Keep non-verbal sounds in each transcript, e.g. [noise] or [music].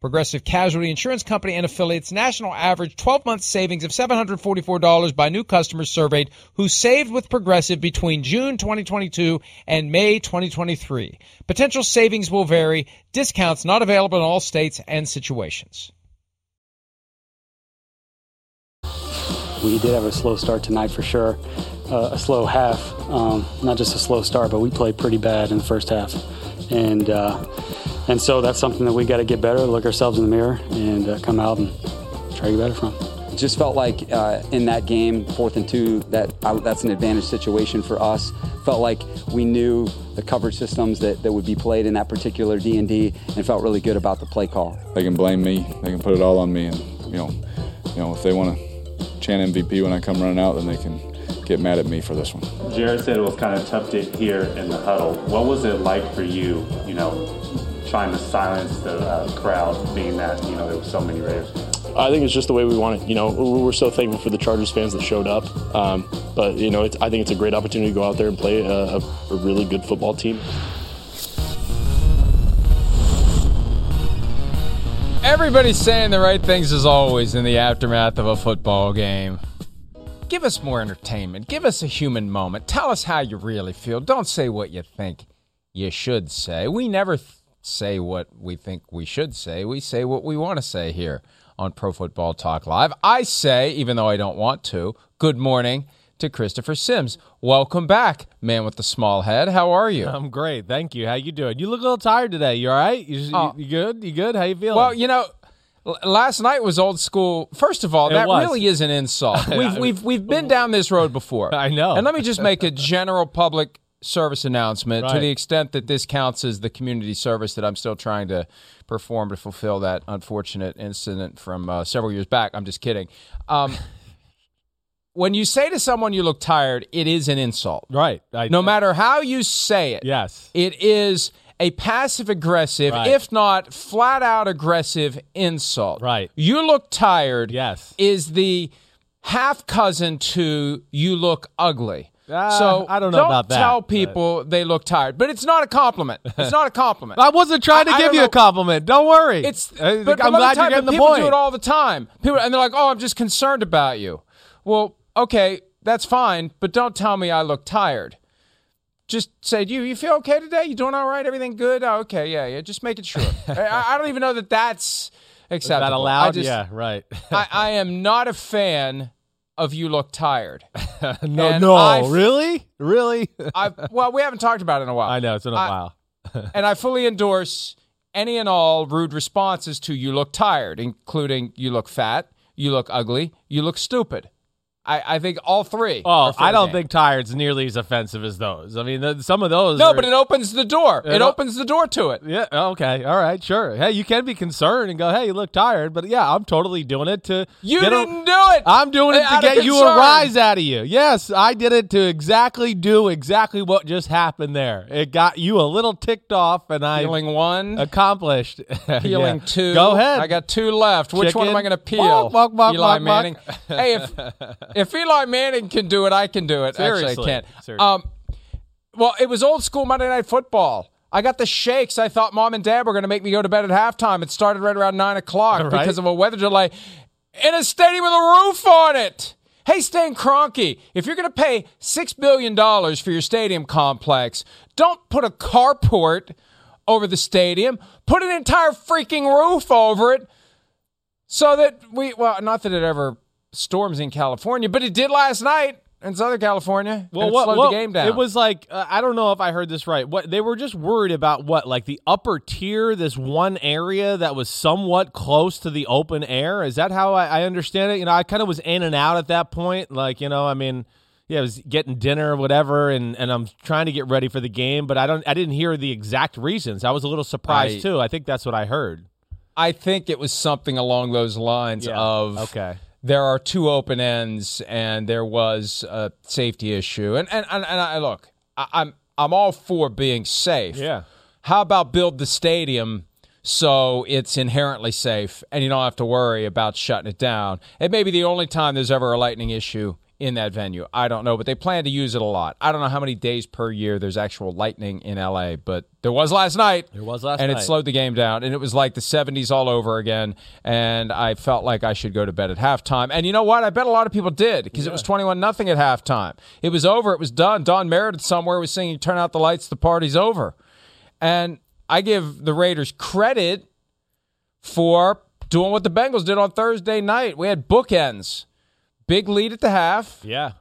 Progressive Casualty Insurance Company and affiliates national average 12 month savings of $744 by new customers surveyed who saved with Progressive between June 2022 and May 2023. Potential savings will vary. Discounts not available in all states and situations. We did have a slow start tonight for sure. Uh, a slow half, um, not just a slow start, but we played pretty bad in the first half. And uh, and so that's something that we got to get better, look ourselves in the mirror, and uh, come out and try to get better from. Just felt like uh, in that game, fourth and two, that uh, that's an advantage situation for us. Felt like we knew the coverage systems that, that would be played in that particular D and D, and felt really good about the play call. They can blame me. They can put it all on me, and you know, you know, if they want to chant MVP when I come running out, then they can get mad at me for this one. Jared said it was kind of tough to hear in the huddle. What was it like for you, you know, trying to silence the uh, crowd, being that, you know, there were so many Raiders? I think it's just the way we want it. You know, we're so thankful for the Chargers fans that showed up. Um, but, you know, I think it's a great opportunity to go out there and play a, a, a really good football team. Everybody's saying the right things as always in the aftermath of a football game. Give us more entertainment. Give us a human moment. Tell us how you really feel. Don't say what you think you should say. We never th- say what we think we should say. We say what we want to say here on Pro Football Talk Live. I say, even though I don't want to, good morning to Christopher Simms. Welcome back, man with the small head. How are you? I'm great, thank you. How you doing? You look a little tired today. You all right? You, Oh. you, good? You good? How you feeling? Well, you know, l- last night was old school. First of all, It that was. really is an insult. [laughs] We've we've we've been down this road before. [laughs] I know. And let me just make a general public service announcement to the extent that this counts as the community service that I'm still trying to perform to fulfill that unfortunate incident from uh, several years back. I'm just kidding. Um, [laughs] when you say to someone you look tired, it is an insult. right. I, No matter how you say it. Yes. It is a passive aggressive, Right. if not flat out aggressive insult. Right. You look tired Yes. is the half cousin to you look ugly. Ah, so I don't know about that, tell but- people they look tired, but it's not a compliment. It's not a compliment. [laughs] I wasn't trying to I- I give don't you know- a compliment. Don't worry. It's Uh, but, but I'm me glad you're you, getting the people point. do it all the time. People and they're like, "Oh, I'm just concerned about you." Well, okay, that's fine, but don't tell me I look tired. Just say, "Do you you feel okay today? You doing all right? Everything good? Oh, okay, yeah, yeah. Just making sure." [laughs] I, I don't even know that that's Is acceptable. that allowed? I just, yeah. Right. [laughs] I, I am not a fan of you look tired. [laughs] no. and no. I- really? Really? [laughs] I well, we haven't talked about it in a while. I know it's been a I- while. [laughs] and I fully endorse any and all rude responses to you look tired, including you look fat, you look ugly, you look stupid. I, I think all three. Oh, I don't game. think tired's nearly as offensive as those. I mean, the, some of those. No, are- but it opens the door. It It opens the door to it. Yeah. Okay. All right. Sure. Hey, you can be concerned and go, "Hey, you look tired," but yeah, I'm totally doing it to. You didn't do it. I'm doing it to get you a rise out of you. Yes, I did it to exactly do exactly what just happened there. It got you a little ticked off, and I Peeling one, accomplished. peeling [laughs] Yeah. two. Go ahead. I got two left. Which one am I going to peel? Walk, walk, walk, Eli. Manning. hey, if [laughs] If Eli Manning can do it, I can do it. Actually, I Seriously. can't. Seriously. Um, well, it was old school Monday Night Football. I got the shakes. I thought mom and dad were going to make me go to bed at halftime. It started right around nine o'clock Right. because of a weather delay in a stadium with a roof on it. Hey, Stan Kroenke, if you're going to pay $6 billion for your stadium complex, don't put a carport over the stadium. Put an entire freaking roof over it so that we, well, not that it ever storms in California, but it did last night in Southern California. Well, what, slowed what- the game down. It was like uh, I don't know if I heard this right. What they were just worried about what like the upper tier, this one area that was somewhat close to the open air. Is that how I, I understand it? You know, I kind of was in and out at that point. Like you know, I mean, yeah, I was getting dinner or whatever, and and I'm trying to get ready for the game, but I don't, I didn't hear the exact reasons. I was a little surprised I- too. I think that's what I heard. I think it was something along those lines Yeah. of Okay. There are two open ends and there was a safety issue. And and and, and I look, I, I'm I'm all for being safe. Yeah. How about build the stadium so it's inherently safe and you don't have to worry about shutting it down? It may be the only time there's ever a lightning issue in that venue. I don't know, but they plan to use it a lot. I don't know how many days per year there's actual lightning in LA, but there was last night. There was last and night. And it slowed the game down, and it was like the 70s all over again. And I felt like I should go to bed at halftime. And you know what? I bet a lot of people did because it was 21 nothing at halftime. It was over. It was done. Don Meredith somewhere was singing, "Turn out the lights, the party's over." And I give the Raiders credit for doing what the Bengals did on Thursday night. We had bookends, big lead at the half, Yeah.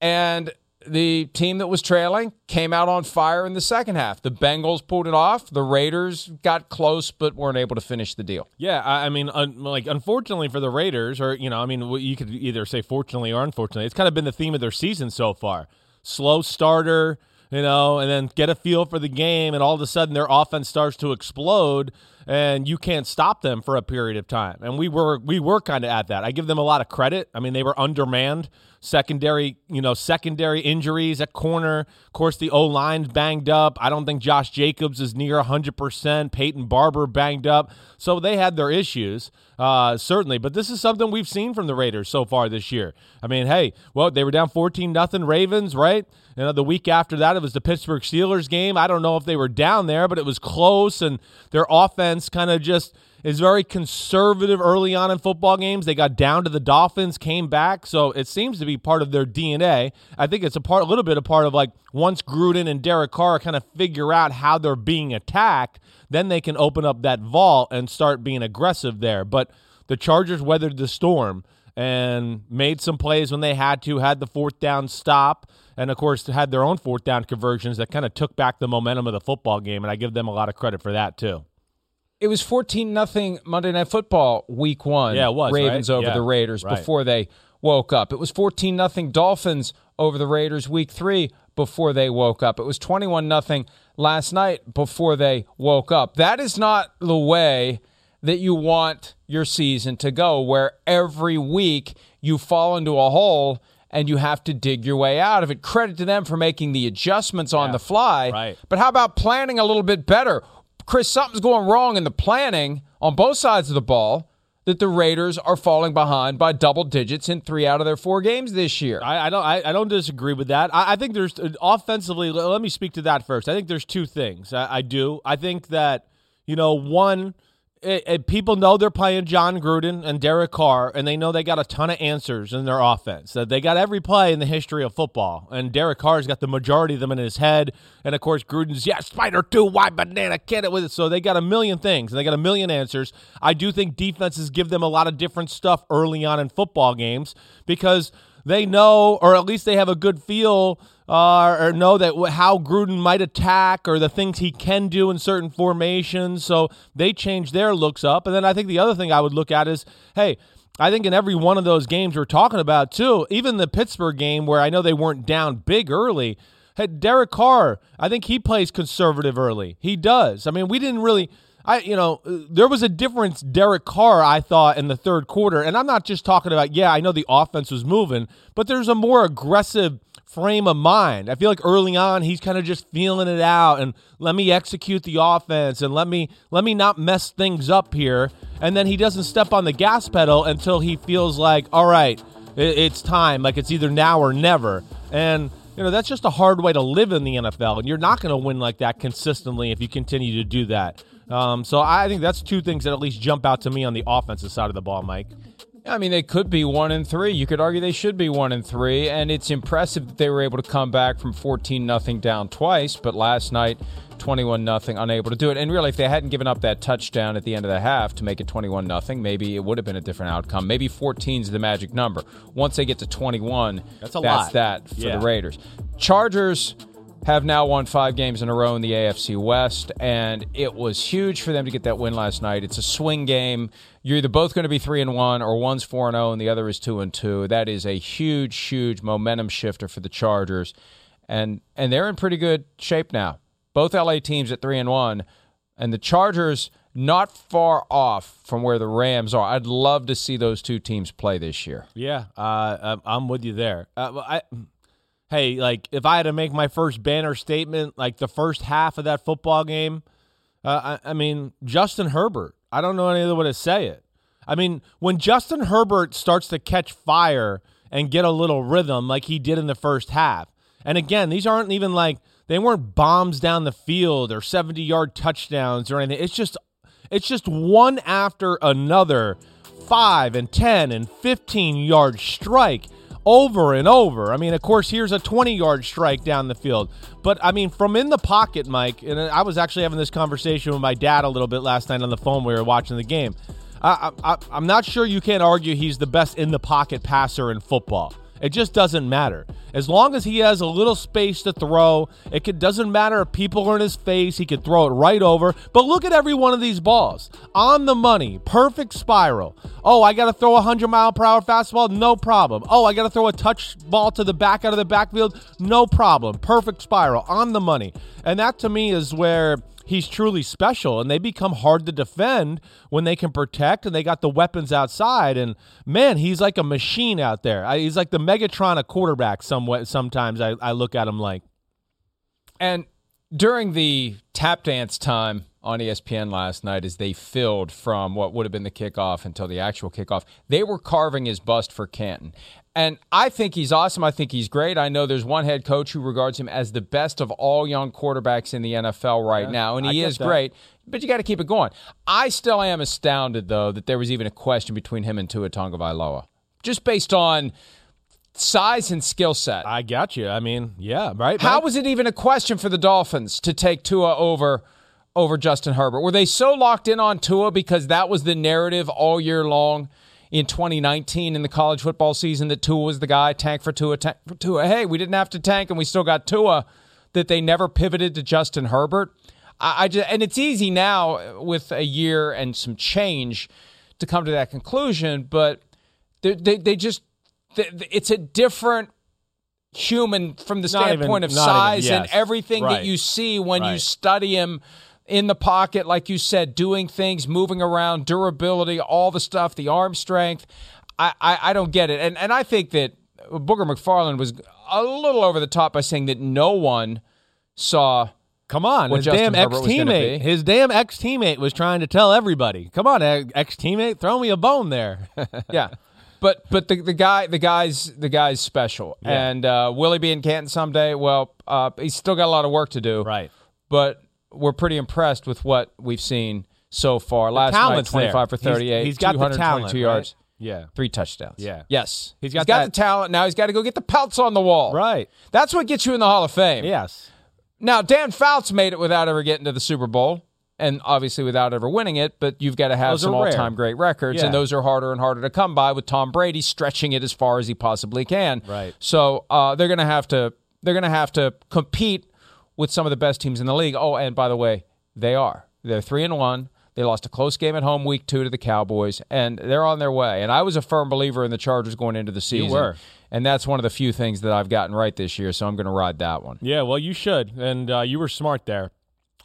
and the team that was trailing came out on fire in the second half. The Bengals pulled it off. The Raiders got close but weren't able to finish the deal. Yeah, I, I mean, un, like unfortunately for the Raiders, or you know, I mean, you could either say fortunately or unfortunately. It's kind of been the theme of their season so far. Slow starter, you know, and then get a feel for the game, and all of a sudden their offense starts to explode, and you can't stop them for a period of time. And we were we were kind of at that. I give them a lot of credit. I mean, they were undermanned. Secondary, you know, secondary injuries at corner. Of course, the O line's banged up. I don't think Josh Jacobs is near 100%. Peyton Barber banged up. So they had their issues, uh, certainly. But this is something we've seen from the Raiders so far this year. I mean, hey, well, they were down 14 nothing Ravens, right? You know, the week after that, it was the Pittsburgh Steelers game. I don't know if they were down there, but it was close, and their offense kind of just is very conservative early on in football games. They got down to the Dolphins, came back, so it seems to be part of their DNA. I think it's a part, a little bit a part of like once Gruden and Derek Carr kind of figure out how they're being attacked, then they can open up that vault and start being aggressive there. But the Chargers weathered the storm and made some plays when they had to, had the fourth down stop, and of course had their own fourth down conversions that kind of took back the momentum of the football game, and I give them a lot of credit for that too. It was 14 nothing Monday Night Football week 1. Yeah, it was, Ravens right? over Yeah, the Raiders right. before they woke up. It was 14 nothing Dolphins over the Raiders week 3 before they woke up. It was 21 nothing last night before they woke up. That is not the way that you want your season to go where every week you fall into a hole and you have to dig your way out of it. Credit to them for making the adjustments on the fly. right. But how about planning a little bit better? Chris, something's going wrong in the planning on both sides of the ball that the Raiders are falling behind by double digits in three out of their four games this year. I, I don't. I, I don't disagree with that. I, I think there's uh, offensively. Let me speak to that first. I think there's two things. I do. I think that you know one. It, it- people know they're playing Jon Gruden and Derek Carr, and they know they got a ton of answers in their offense. That they got every play in the history of football, and Derek Carr's got the majority of them in his head. And of course, Gruden's yeah, Spider two, Y banana, get it with it. So they got a million things, and they got a million answers. I do think defenses give them a lot of different stuff early on in football games because they know, or at least they have a good feel, uh, or know that how Gruden might attack or the things he can do in certain formations. So they change their looks up. And then I think the other thing I would look at is, hey. I think in every one of those games we're talking about too, even the Pittsburgh game where I know they weren't down big early, had Derek Carr. I think he plays conservative early. He does. I mean, we didn't really. I you know uh, there was a difference. Derek Carr, I thought in the third quarter, and I'm not just talking about. Yeah, I know the offense was moving, but there's a more aggressive frame of mind. I feel like early on he's kind of just feeling it out and let me execute the offense and let me let me not mess things up here. And then he doesn't step on the gas pedal until he feels like, all right, it's time. Like it's either now or never. And you know that's just a hard way to live in the NFL, and you're not going to win like that consistently if you continue to do that. Um, so I think that's two things that at least jump out to me on the offensive side of the ball, Mike. I mean, they could be one and three. You could argue they should be one and three, and it's impressive that they were able to come back from fourteen nothing down twice. But last night, twenty-one nothing, unable to do it. And really, if they hadn't given up that touchdown at the end of the half to make it twenty-one nothing, maybe it would have been a different outcome. Maybe fourteen is the magic number. Once they get to twenty-one, That's a that's lot. that for Yeah. the Raiders. Chargers have now won five games in a row in the AFC West, and it was huge for them to get that win last night. It's a swing game. You're either both going to be three and one, or one's four and zero, and the other is two and two. That is a huge, huge momentum shifter for the Chargers, and and they're in pretty good shape now. Both LA teams at three and one, and the Chargers not far off from where the Rams are. I'd love to see those two teams play this year. Yeah, uh, I'm- I'm with you there. Uh, I, hey, like if I had to make my first banner statement, like the first half of that football game, uh, I, I mean Justin Herbert. I don't know any other way to say it. I mean, when Justin Herbert starts to catch fire and get a little rhythm like he did in the first half, and again, these aren't even like they weren't bombs down the field or 70 yard touchdowns or anything. It's just it's just one after another, five and 10 and 15 yard strike over and over. I mean, of course, here's a 20 yard strike down the field. But I mean, from in the pocket, Mike, and I was actually having this conversation with my dad a little bit last night on the phone. We were watching the game. I, I, I'm not sure you can't argue he's the best in the pocket passer in football. It just doesn't matter. As long as he has a little space to throw, it doesn't matter if people are in his face. He could throw it right over. But look at every one of these balls on the money, perfect spiral. Oh, I got to throw a hundred mile per hour fastball, no problem. Oh, I got to throw a touch ball to the back out of the backfield, no problem. Perfect spiral on the money, and that to me is where he's truly special and they become hard to defend when they can protect and they got the weapons outside and man he's like a machine out there I, he's like the megatron of quarterback somewhat sometimes I, I look at him like And during the tap dance time on ESPN last night, as they filled from what would have been the kickoff until the actual kickoff, they were carving his bust for Canton. And I think he's awesome. I think he's great. I know there's one head coach who regards him as the best of all young quarterbacks in the NFL right now, and he is that. great. But you got to keep it going. I still am astounded, though, that there was even a question between him and Tua Tagovailoa, just based on size and skill set. i got you i mean yeah right How Mike? was it even a question for the Dolphins to take Tua over over Justin Herbert? Were they so locked in on Tua because that was the narrative all year long in 2019 in the college football season that Tua was the guy, tank for Tua, tank for Tua. Hey, we didn't have to tank and we still got Tua. That they never pivoted to Justin Herbert. I, I just and it's easy now with a year and some change to come to that conclusion, but they they, they just they, it's a different human from the Not even- standpoint of not even- size and yes. everything that you see when you study him in the pocket, like you said, doing things, moving around, durability, all the stuff, the arm strength. I, I, I don't get it. And and I think that Booger McFarland was a little over the top by saying that no one saw Come on, his Justin damn ex teammate. his damn ex teammate was trying to tell everybody. Come on, ex teammate, throw me a bone there. [laughs] yeah. But but the, the guy the guy's the guy's special Yeah. and uh, will he be in Canton someday? Well, uh, he's still got a lot of work to do. Right. But we're pretty impressed with what we've seen so far. Last night, talent's there. twenty five for He's- thirty eight. he's got the talent, 222 yards, right? Yeah. three touchdowns. Yeah. Yes, He's he's got got that- the talent. Now he's got to go get the pelts on the wall. Right. That's what gets you in the Hall of Fame. Yes. Now, Dan Fouts made it without ever getting to the Super Bowl, and obviously without ever winning it. But you've got to have Those some all-time great records, Yeah. and those are harder and harder to come by. With Tom Brady stretching it as far as he possibly can. Right. So uh, they're going to have to they're going to have to compete with some of the best teams in the league. Oh, and by the way, they are. They're three and one. They lost a close game at home week two to the Cowboys, and they're on their way. And I was a firm believer in the Chargers going into the season. were. And that's one of the few things that I've gotten right this year, so I'm going to ride that one. Yeah, well, you should, and uh, you were smart there.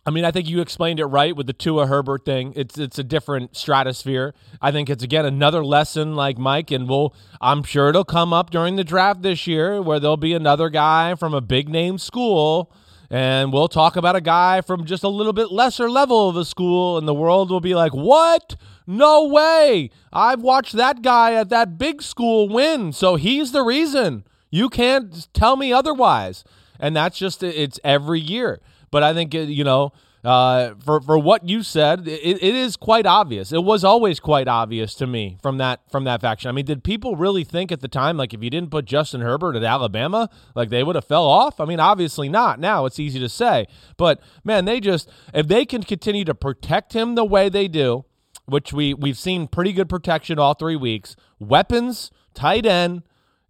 I mean, I think you explained it right with the Tua Herbert thing. It's it's a different stratosphere. I think it's again another lesson, like Mike, and we'll. I'm sure it'll come up during the draft this year, where there'll be another guy from a big name school, and we'll talk about a guy from just a little bit lesser level of a school, and the world will be like, "What? No way! I've watched that guy at that big school win, so he's the reason." You can't tell me otherwise. And that's just it's every year. But I think uh, you know, uh, for for what you said, it, it is quite obvious. It was always quite obvious to me from that from that faction. I mean, did people really think at the time like if you didn't put Justin Herbert at Alabama, like they would have fell off? I mean, obviously not. Now it's easy to say, but man, they just if they can continue to protect him the way they do, which we we've seen pretty good protection all three weeks, weapons, tight end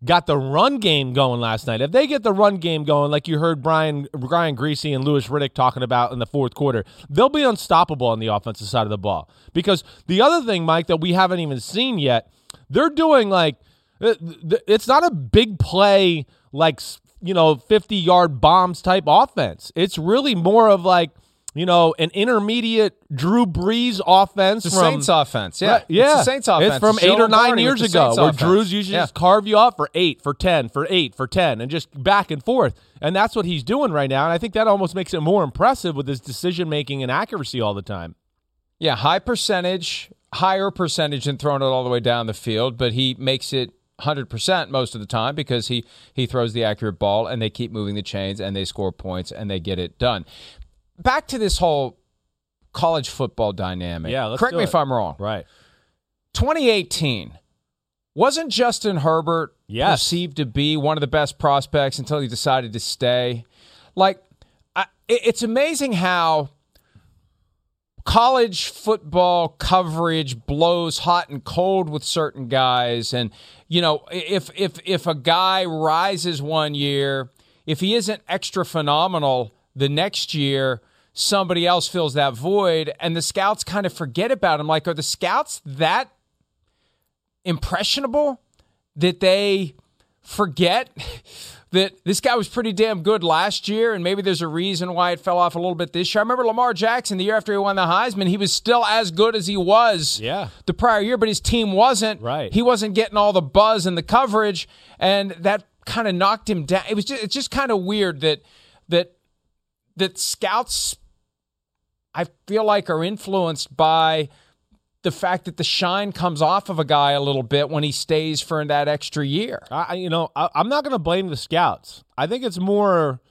got the run game going last night. If they get the run game going, like you heard Brian Brian Griese and Louis Riddick talking about in the fourth quarter, they'll be unstoppable on the offensive side of the ball. Because the other thing, Mike, that we haven't even seen yet, they're doing like uh, it's not a big play like you know 50 yard bombs type offense. It's really more of like you know, an intermediate Drew Brees offense. The from, Saints offense, yeah. Right, yeah. It's the Saints offense. It's from It's eight or nine years ago where offense. Drew's usually Yeah. just carve you up for eight, for 10, for eight, for 10, and just back and forth. And that's what he's doing right now. And I think that almost makes it more impressive with his decision making and accuracy all the time. Yeah, high percentage, higher percentage than throwing it all the way down the field, but he makes it 100% most of the time because he he throws the accurate ball and they keep moving the chains and they score points and they get it done. Back to this whole college football dynamic. Yeah, let's Correct me it. if I'm wrong. Right. 2018 wasn't Justin Herbert Yes. perceived to be one of the best prospects until he decided to stay? Like, I, it's amazing how college football coverage blows hot and cold with certain guys and you know if if if a guy rises one year if he isn't extra phenomenal the next year somebody else fills that void and the scouts kind of forget about him like are the scouts that impressionable that they forget [laughs] that this guy was pretty damn good last year, and maybe there's a reason why it fell off a little bit this year. I remember Lamar Jackson the year after he won the Heisman, he was still as good as he was Yeah. the prior year, but his team wasn't. Right. He wasn't getting all the buzz and the coverage, and that kind of knocked him down. It was just, it's just kind of weird that that that scouts I feel like are influenced by the fact that the shine comes off of a guy a little bit when he stays for that extra year. I, you know, I, I'm not going to blame the scouts. I think it's more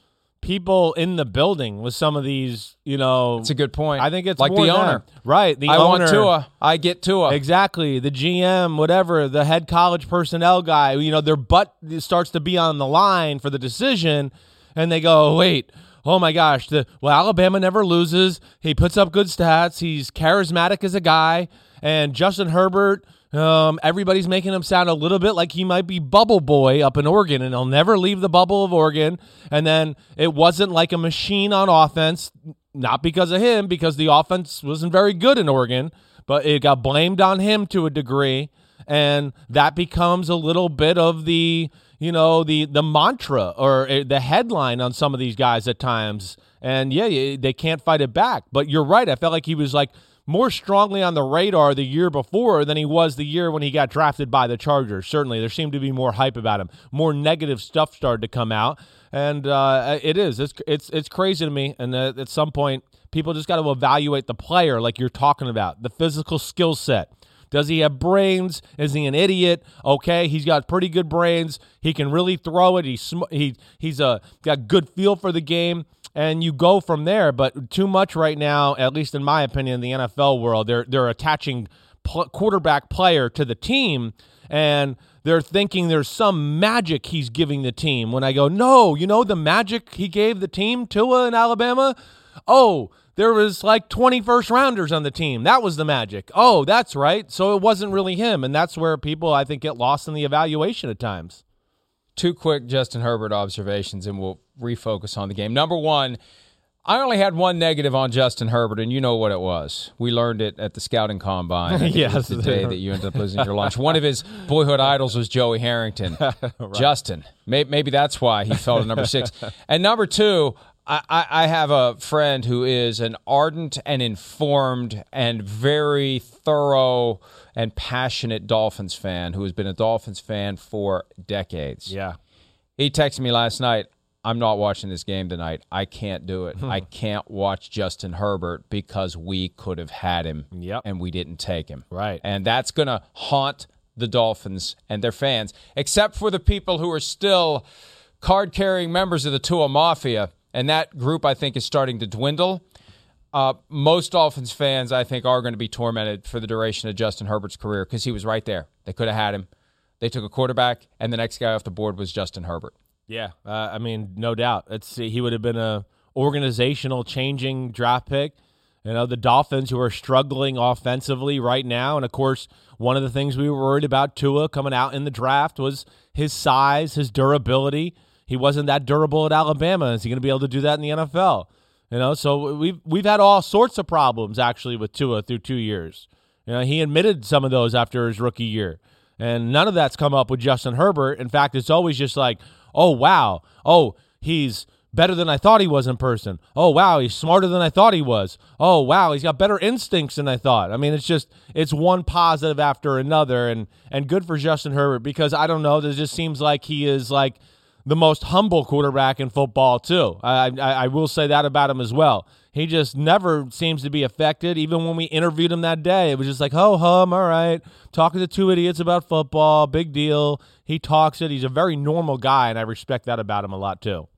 people in the building with some of these. You know, It's a good point. I think it's like the owner. right? The I owner, want Tua. I get Tua. Exactly. The GM, whatever, the head college personnel guy, you know, their butt starts to be on the line for the decision, and they go, wait, oh my gosh, the well, Alabama never loses. He puts up good stats. He's charismatic as a guy. And Justin Herbert, um, everybody's making him sound a little bit like he might be bubble boy up in Oregon, and he'll never leave the bubble of Oregon. And then it wasn't like a machine on offense, not because of him, because the offense wasn't very good in Oregon, but it got blamed on him to a degree, and that becomes a little bit of the you know the the mantra or uh, the headline on some of these guys at times. And yeah, yeah, they can't fight it back. But you're right. I felt like he was like more strongly on the radar the year before than he was the year when he got drafted by the Chargers. Certainly, there seemed to be more hype about him. More negative stuff started to come out, and uh, it is it's it's it's crazy to me. And uh, at some point, people just got to evaluate the player, like you're talking about, the physical skill set. Does he have brains? Is he an idiot? Okay, he's got pretty good brains. He can really throw it. He's sm- he he's a got good feel for the game, and you go from there. But too much right now, at least in my opinion, in the NFL world, they're they're attaching pl- quarterback player to the team, and they're thinking there's some magic he's giving the team. When I go, no, you know the magic he gave the team, Tua in Alabama. Oh, there was like 20 first rounders on the team. That was the magic. Oh, that's right. So it wasn't really him. And that's where people, I think, get lost in the evaluation at times. Two quick Justin Herbert observations, and we'll refocus on the game. Number one, I only had one negative on Justin Herbert, and you know what it was. We learned it at the scouting combine. [laughs] I think it was Yes. the day that you ended up losing your lunch. One of his boyhood idols was Joey Harrington. [laughs] Justin, maybe, maybe that's why he fell to number six. And number two, I, I, have a friend who is an ardent and informed and very thorough and passionate Dolphins fan who has been a Dolphins fan for decades. Yeah. He texted me last night. I'm not watching this game tonight. I can't do Hmm. it. I can't watch Justin Herbert because we could have had him Yep. and we didn't take him. Right. And that's going to haunt the Dolphins and their fans, except for the people who are still card carrying members of the Tua Mafia. And that group, I think, is starting to dwindle. Uh, most Dolphins fans, I think, are going to be tormented for the duration of Justin Herbert's career because he was right there. They could have had him. They took a quarterback, and the next guy off the board was Justin Herbert. Yeah, uh, I mean, no doubt. It's he would have been a organizational changing draft pick. You know, the Dolphins who are struggling offensively right now, and of course, one of the things we were worried about Tua coming out in the draft was his size, his durability. He wasn't that durable at Alabama. Is he going to be able to do that in the NFL? You know, so we've we've had all sorts of problems actually with Tua through two years. You know, he admitted some of those after his rookie year. And none of that's come up with Justin Herbert. In fact, it's always just like, oh, wow. Oh, he's better than I thought he was in person. Oh, wow. He's smarter than I thought he was. Oh, wow. He's got better instincts than I thought. I mean, it's just, it's one positive after another. And, and good for Justin Herbert because I don't know. It just seems like he is like the most humble quarterback in football, too. I, I, I will say that about him as well. He just never seems to be affected. Even when we interviewed him that day, it was just like, ho hum, all right, talking to two idiots about football, big deal. He talks it. He's a very normal guy, and I respect that about him a lot too.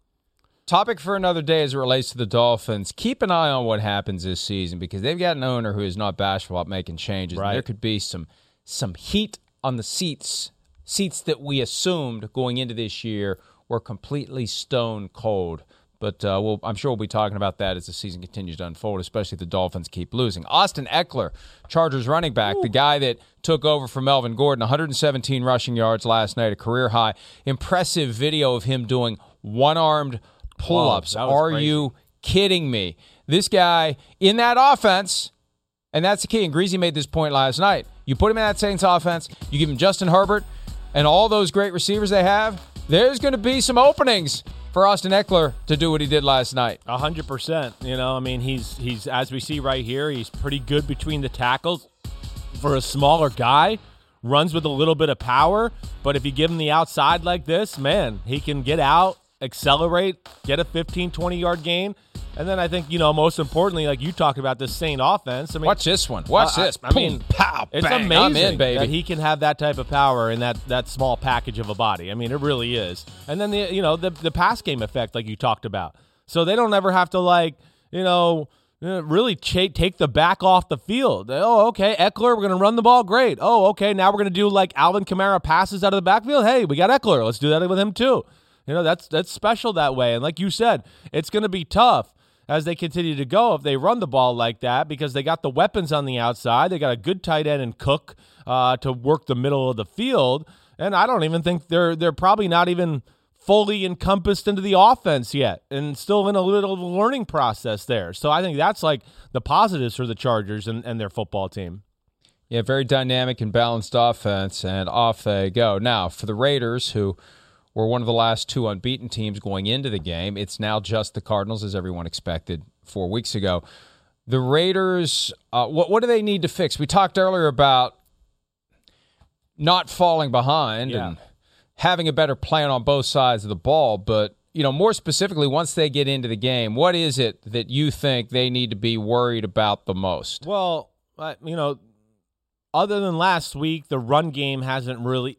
Topic for another day as it relates to the Dolphins. Keep an eye on what happens this season because they've got an owner who is not bashful about making changes. Right. There could be some some heat on the seats, seats that we assumed going into this year were completely stone cold. But uh, we'll, I'm sure we'll be talking about that as the season continues to unfold, especially if the Dolphins keep losing. Austin Ekeler, Chargers running back, the guy that took over from Melvin Gordon, 117 rushing yards last night, a career high. Impressive video of him doing one armed pull ups. Are crazy. you kidding me? This guy in that offense, and that's the key. And Griese made this point last night. You put him in that Saints offense, you give him Justin Herbert and all those great receivers they have, there's going to be some openings for Austin Ekeler to do what he did last night. A hundred percent. You know, I mean, he's he's as we see right here, he's pretty good between the tackles for a smaller guy. Runs with a little bit of power, but if you give him the outside like this, man, he can get out, accelerate, get a 15, 20 yard gain. And then I think, you know, most importantly, like you talked about this Saint offense. I mean, Watch this one. Watch I- this. I mean, Boom, pow, it's bang. amazing in, baby. that he can have that type of power in that that small package of a body. I mean, it really is. And then the you know the the pass game effect, like you talked about. So they don't ever have to like you know. uh, Really cha- take the back off the field. Oh, okay, Ekeler, we're going to run the ball. Great. Oh, okay, now we're going to do like Alvin Kamara passes out of the backfield. Hey, we got Ekeler. Let's do that with him too. You know, that's that's special that way. And like you said, it's going to be tough as they continue to go if they run the ball like that because they got the weapons on the outside. They got a good tight end and Cook uh, to work the middle of the field, and I don't even think they're they're probably not even fully encompassed into the offense yet, and still in a little learning process there. So I think that's like the positives for the Chargers and, and their football team. Yeah, very dynamic and balanced offense, and off they go. Now, for the Raiders, who were one of the last two unbeaten teams going into the game, it's now just the Cardinals, as everyone expected four weeks ago. The Raiders, uh, what, what do they need to fix? We talked earlier about not falling behind Yeah. and having a better plan on both sides of the ball, but you know, more specifically, once they get into the game, what is it that you think they need to be worried about the most? Well, uh, you know, other than last week, the run game hasn't really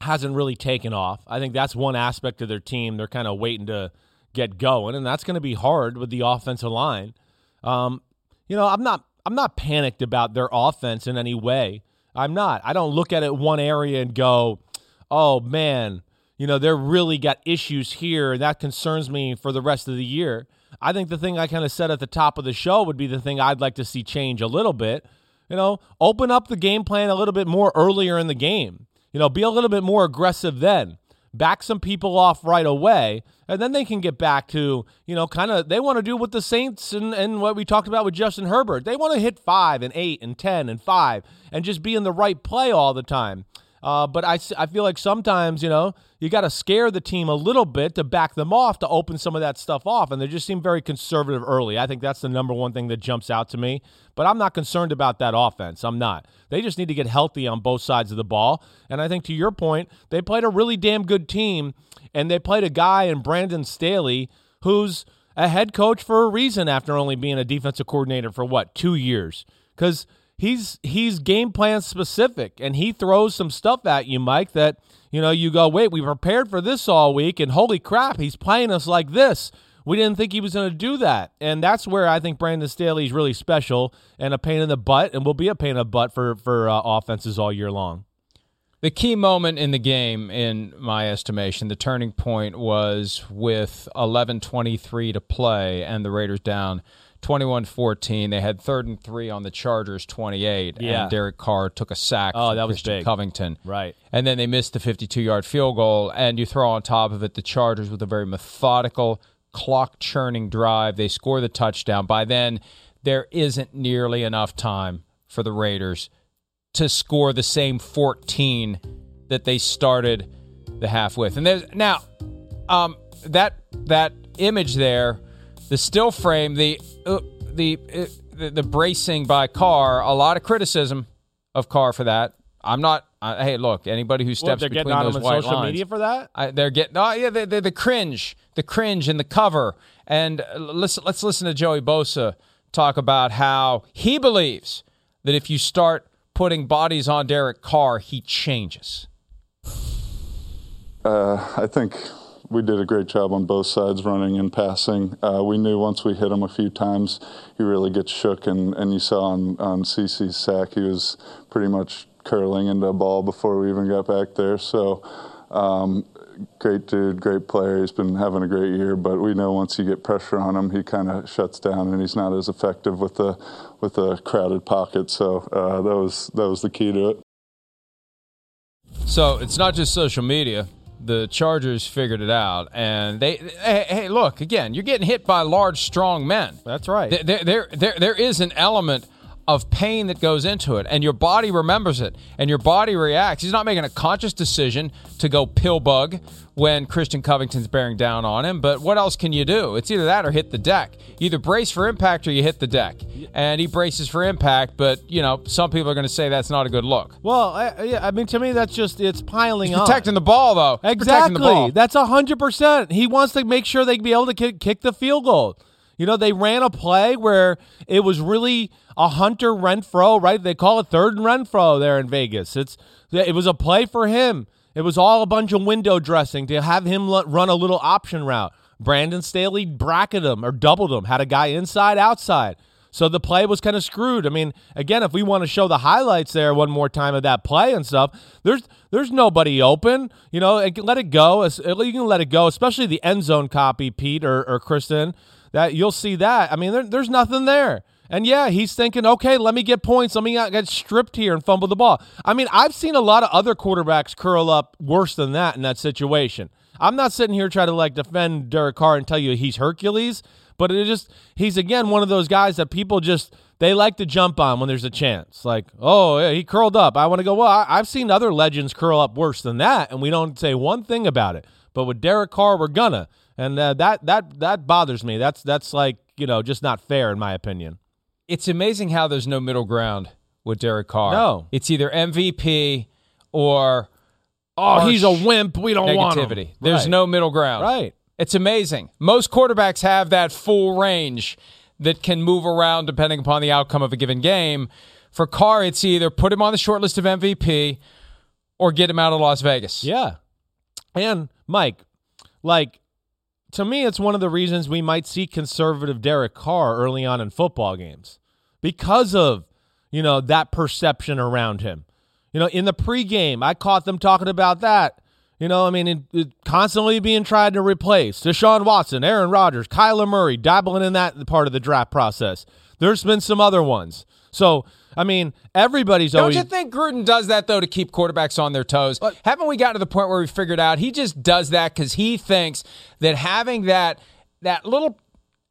hasn't really taken off. I think that's one aspect of their team. They're kind of waiting to get going, and that's going to be hard with the offensive line. Um, you know, I'm not I'm not panicked about their offense in any way. I'm not. I don't look at it one area and go, "Oh man, you know, they're really got issues here, and that concerns me for the rest of the year." I think the thing I kind of said at the top of the show would be the thing I'd like to see change a little bit. You know, open up the game plan a little bit more earlier in the game. You know, be a little bit more aggressive then. Back some people off right away, and then they can get back to, you know, kind of, they want to do what the Saints and, and what we talked about with Justin Herbert. They want to hit five and eight and 10 and five and just be in the right play all the time. Uh, but I, I feel like sometimes, you know, you got to scare the team a little bit to back them off to open some of that stuff off. And they just seem very conservative early. I think that's the number one thing that jumps out to me. But I'm not concerned about that offense. I'm not. They just need to get healthy on both sides of the ball. And I think to your point, they played a really damn good team. And they played a guy in Brandon Staley who's a head coach for a reason after only being a defensive coordinator for what, two years? Because he's he's game plan specific and he throws some stuff at you, Mike, that you know, you go, wait, we prepared for this all week, and holy crap, he's playing us like this. We didn't think he was going to do that. And that's where I think Brandon Staley is really special and a pain in the butt and will be a pain in the butt for, for uh, offenses all year long. The key moment in the game, in my estimation, the turning point was with 11:23 to play and the Raiders down 21-14. They had third and three on the Chargers 28, Yeah. and Derek Carr took a sack. Oh, from that was Christian big. Covington, Right. And then they missed the 52-yard field goal, and you throw on top of it the Chargers with a very methodical, clock churning drive. They score the touchdown. By then, there isn't nearly enough time for the Raiders to score the same 14 that they started the half with. And there's now um, that that image there, the still frame, the uh, the, uh, the the bracing by Carr, a lot of criticism of Carr for that. I'm not. Uh, hey, look, anybody who steps they're between those on white social lines, media for that? I, they're getting oh yeah the, the, the cringe the cringe in the cover and uh, listen let's listen to Joey Bosa talk about how he believes that if you start putting bodies on Derek Carr he changes Uh, I think we did a great job on both sides, running and passing. Uh, we knew once we hit him a few times, he really gets shook, and, and you saw on, on CC's sack, he was pretty much curling into a ball before we even got back there. So, um, great dude, great player. He's been having a great year, but we know once you get pressure on him, he kind of shuts down, and he's not as effective with the with the crowded pocket. So uh, that was that was the key to it. So it's not just social media. The Chargers figured it out, and they. Hey, hey, look again. You're getting hit by large, strong men. That's right. There, there, there, there, there is an element of pain that goes into it, and your body remembers it, and your body reacts. He's not making a conscious decision to go pill bug when Christian Covington's bearing down on him. But what else can you do? It's either that or hit the deck. You either brace for impact or you hit the deck. And he braces for impact, but you know some people are going to say that's not a good look. Well, I, yeah, I mean, to me, that's just it's piling He's on. protecting the ball, though. Exactly. the ball. That's hundred percent. He wants to make sure they can be able to kick, kick the field goal. You know, they ran a play where it was really a Hunter Renfrow, right? They call it third and Renfrow there in Vegas. It's it was a play for him. It was all a bunch of window dressing to have him run a little option route. Brandon Staley bracketed him or doubled him, had a guy inside, outside. So the play was kind of screwed. I mean, again, if we want to show the highlights there one more time of that play and stuff, there's there's nobody open. You know, let it go. You can let it go, especially the end zone copy, Pete or, or Kristen. That you'll see that. I mean, there, there's nothing there. And yeah, he's thinking, okay, let me get points. Let me not get stripped here and fumble the ball. I mean, I've seen a lot of other quarterbacks curl up worse than that in that situation. I'm not sitting here trying to like defend Derek Carr and tell you he's Hercules, but it just he's again one of those guys that people just they like to jump on when there's a chance. Like, oh, yeah, he curled up. I want to go. Well, I, I've seen other legends curl up worse than that, and we don't say one thing about it. But with Derek Carr, we're gonna, and uh, that that that bothers me. That's that's like you know just not fair in my opinion. It's amazing how there's no middle ground with Derek Carr. No. it's either MVP or Oh, he's a wimp. We don't want him. negativity. There's Right. no middle ground. Right. It's amazing. Most quarterbacks have that full range that can move around depending upon the outcome of a given game. For Carr, it's either put him on the short list of MVP or get him out of Las Vegas. Yeah. And Mike, like to me, it's one of the reasons we might see conservative Derek Carr early on in football games because of you know that perception around him. You know, in the pregame, I caught them talking about that. You know, I mean, it, it constantly being tried to replace Deshaun Watson, Aaron Rodgers, Kyler Murray, dabbling in that part of the draft process. There's been some other ones. So, I mean, everybody's always. Don't you think Gruden does that though to keep quarterbacks on their toes? Haven't we gotten to the point where we figured out he just does that because he thinks that having that that little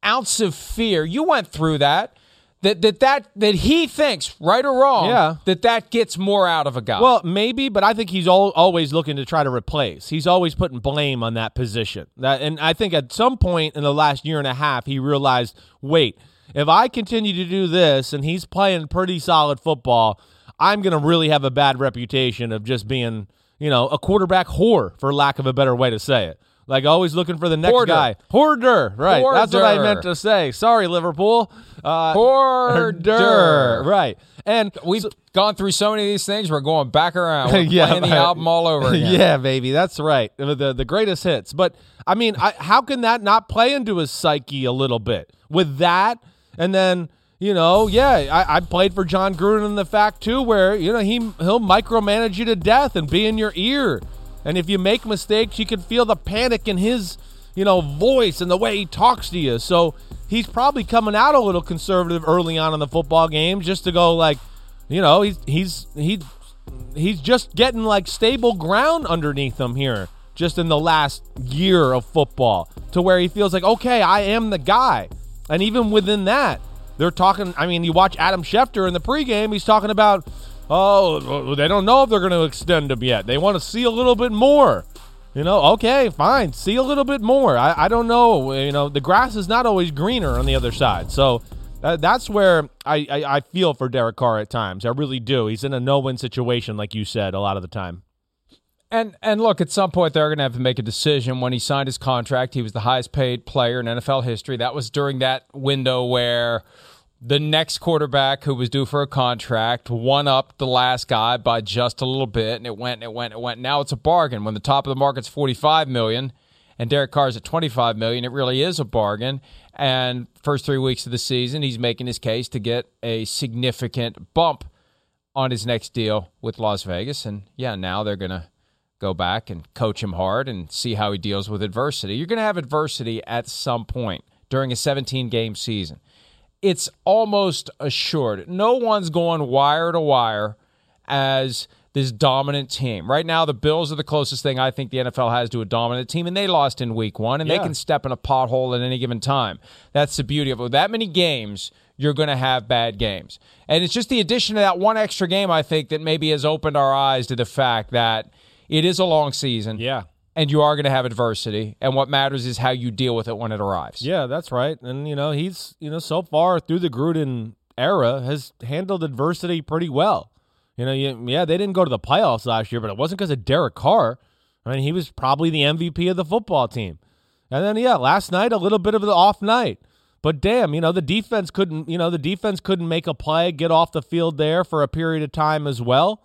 ounce of fear, you went through that. that that that that he thinks right or wrong Yeah. that that gets more out of a guy. Well, maybe, but I think he's al- always looking to try to replace. He's always putting blame on that position. That, and I think at some point in the last year and a half, he realized, wait, if I continue to do this, and he's playing pretty solid football, I'm going to really have a bad reputation of just being, you know, a quarterback whore, for lack of a better way to say it. Like always looking for the next Hoarder. guy. Hoarder, right? That's what I meant to say. Sorry, Liverpool. Uh, Hoarder. right? And we've gone through so many of these things. We're going back around. We're [laughs] Yeah, playing the album all over [laughs] again. yeah, baby, that's right. The, the the greatest hits. But I mean, I, how can that not play into his psyche a little bit with that? And then you know, yeah, I, I played for Jon Gruden in the fact too, where you know he he'll micromanage you to death and be in your ear. And if you make mistakes, you can feel the panic in his you know voice and the way he talks to you. So he's probably coming out a little conservative early on in the football game, just to go like, you know, he's he's he he's just getting like stable ground underneath him here just in the last year of football to where he feels like okay i am the guy and even within that they're talking i mean you watch adam schefter in the pregame he's talking about oh they don't know if they're going to extend him yet they want to see a little bit more you know okay fine see a little bit more i, I don't know you know the grass is not always greener on the other side so uh, that's where I, I, I feel for Derek Carr at times. I really do. He's in a no-win situation, like you said, a lot of the time. And and look, at some point they're going to have to make a decision. When he signed his contract, he was the highest paid player in NFL history. That was during that window where the next quarterback who was due for a contract won up the last guy by just a little bit, and it went and it went and it went. Now it's a bargain. When the top of the market's forty five million, and Derek Carr's at twenty five million, it really is a bargain. And first three weeks of the season, he's making his case to get a significant bump on his next deal with Las Vegas. And yeah, now they're going to go back and coach him hard and see how he deals with adversity. You're going to have adversity at some point during a 17 game season. It's almost assured. No one's going wire to wire as this dominant team. Right now, the Bills are the closest thing I think the NFL has to a dominant team, and they lost in week one, and they can step in a pothole at any given time. That's the beauty of it. With that many games, you're going to have bad games. And it's just the addition of that one extra game, I think, that maybe has opened our eyes to the fact that it is a long season. Yeah. And you are going to have adversity. And what matters is how you deal with it when it arrives. Yeah, that's right. And you know, he's you know so far through the Gruden era has handled adversity pretty well. You know, you, yeah, they didn't go to the playoffs last year, but it wasn't because of Derek Carr. I mean, he was probably the MVP of the football team. And then yeah, last night a little bit of the off night. But damn, you know, the defense couldn't, you know, the defense couldn't make a play, get off the field there for a period of time as well.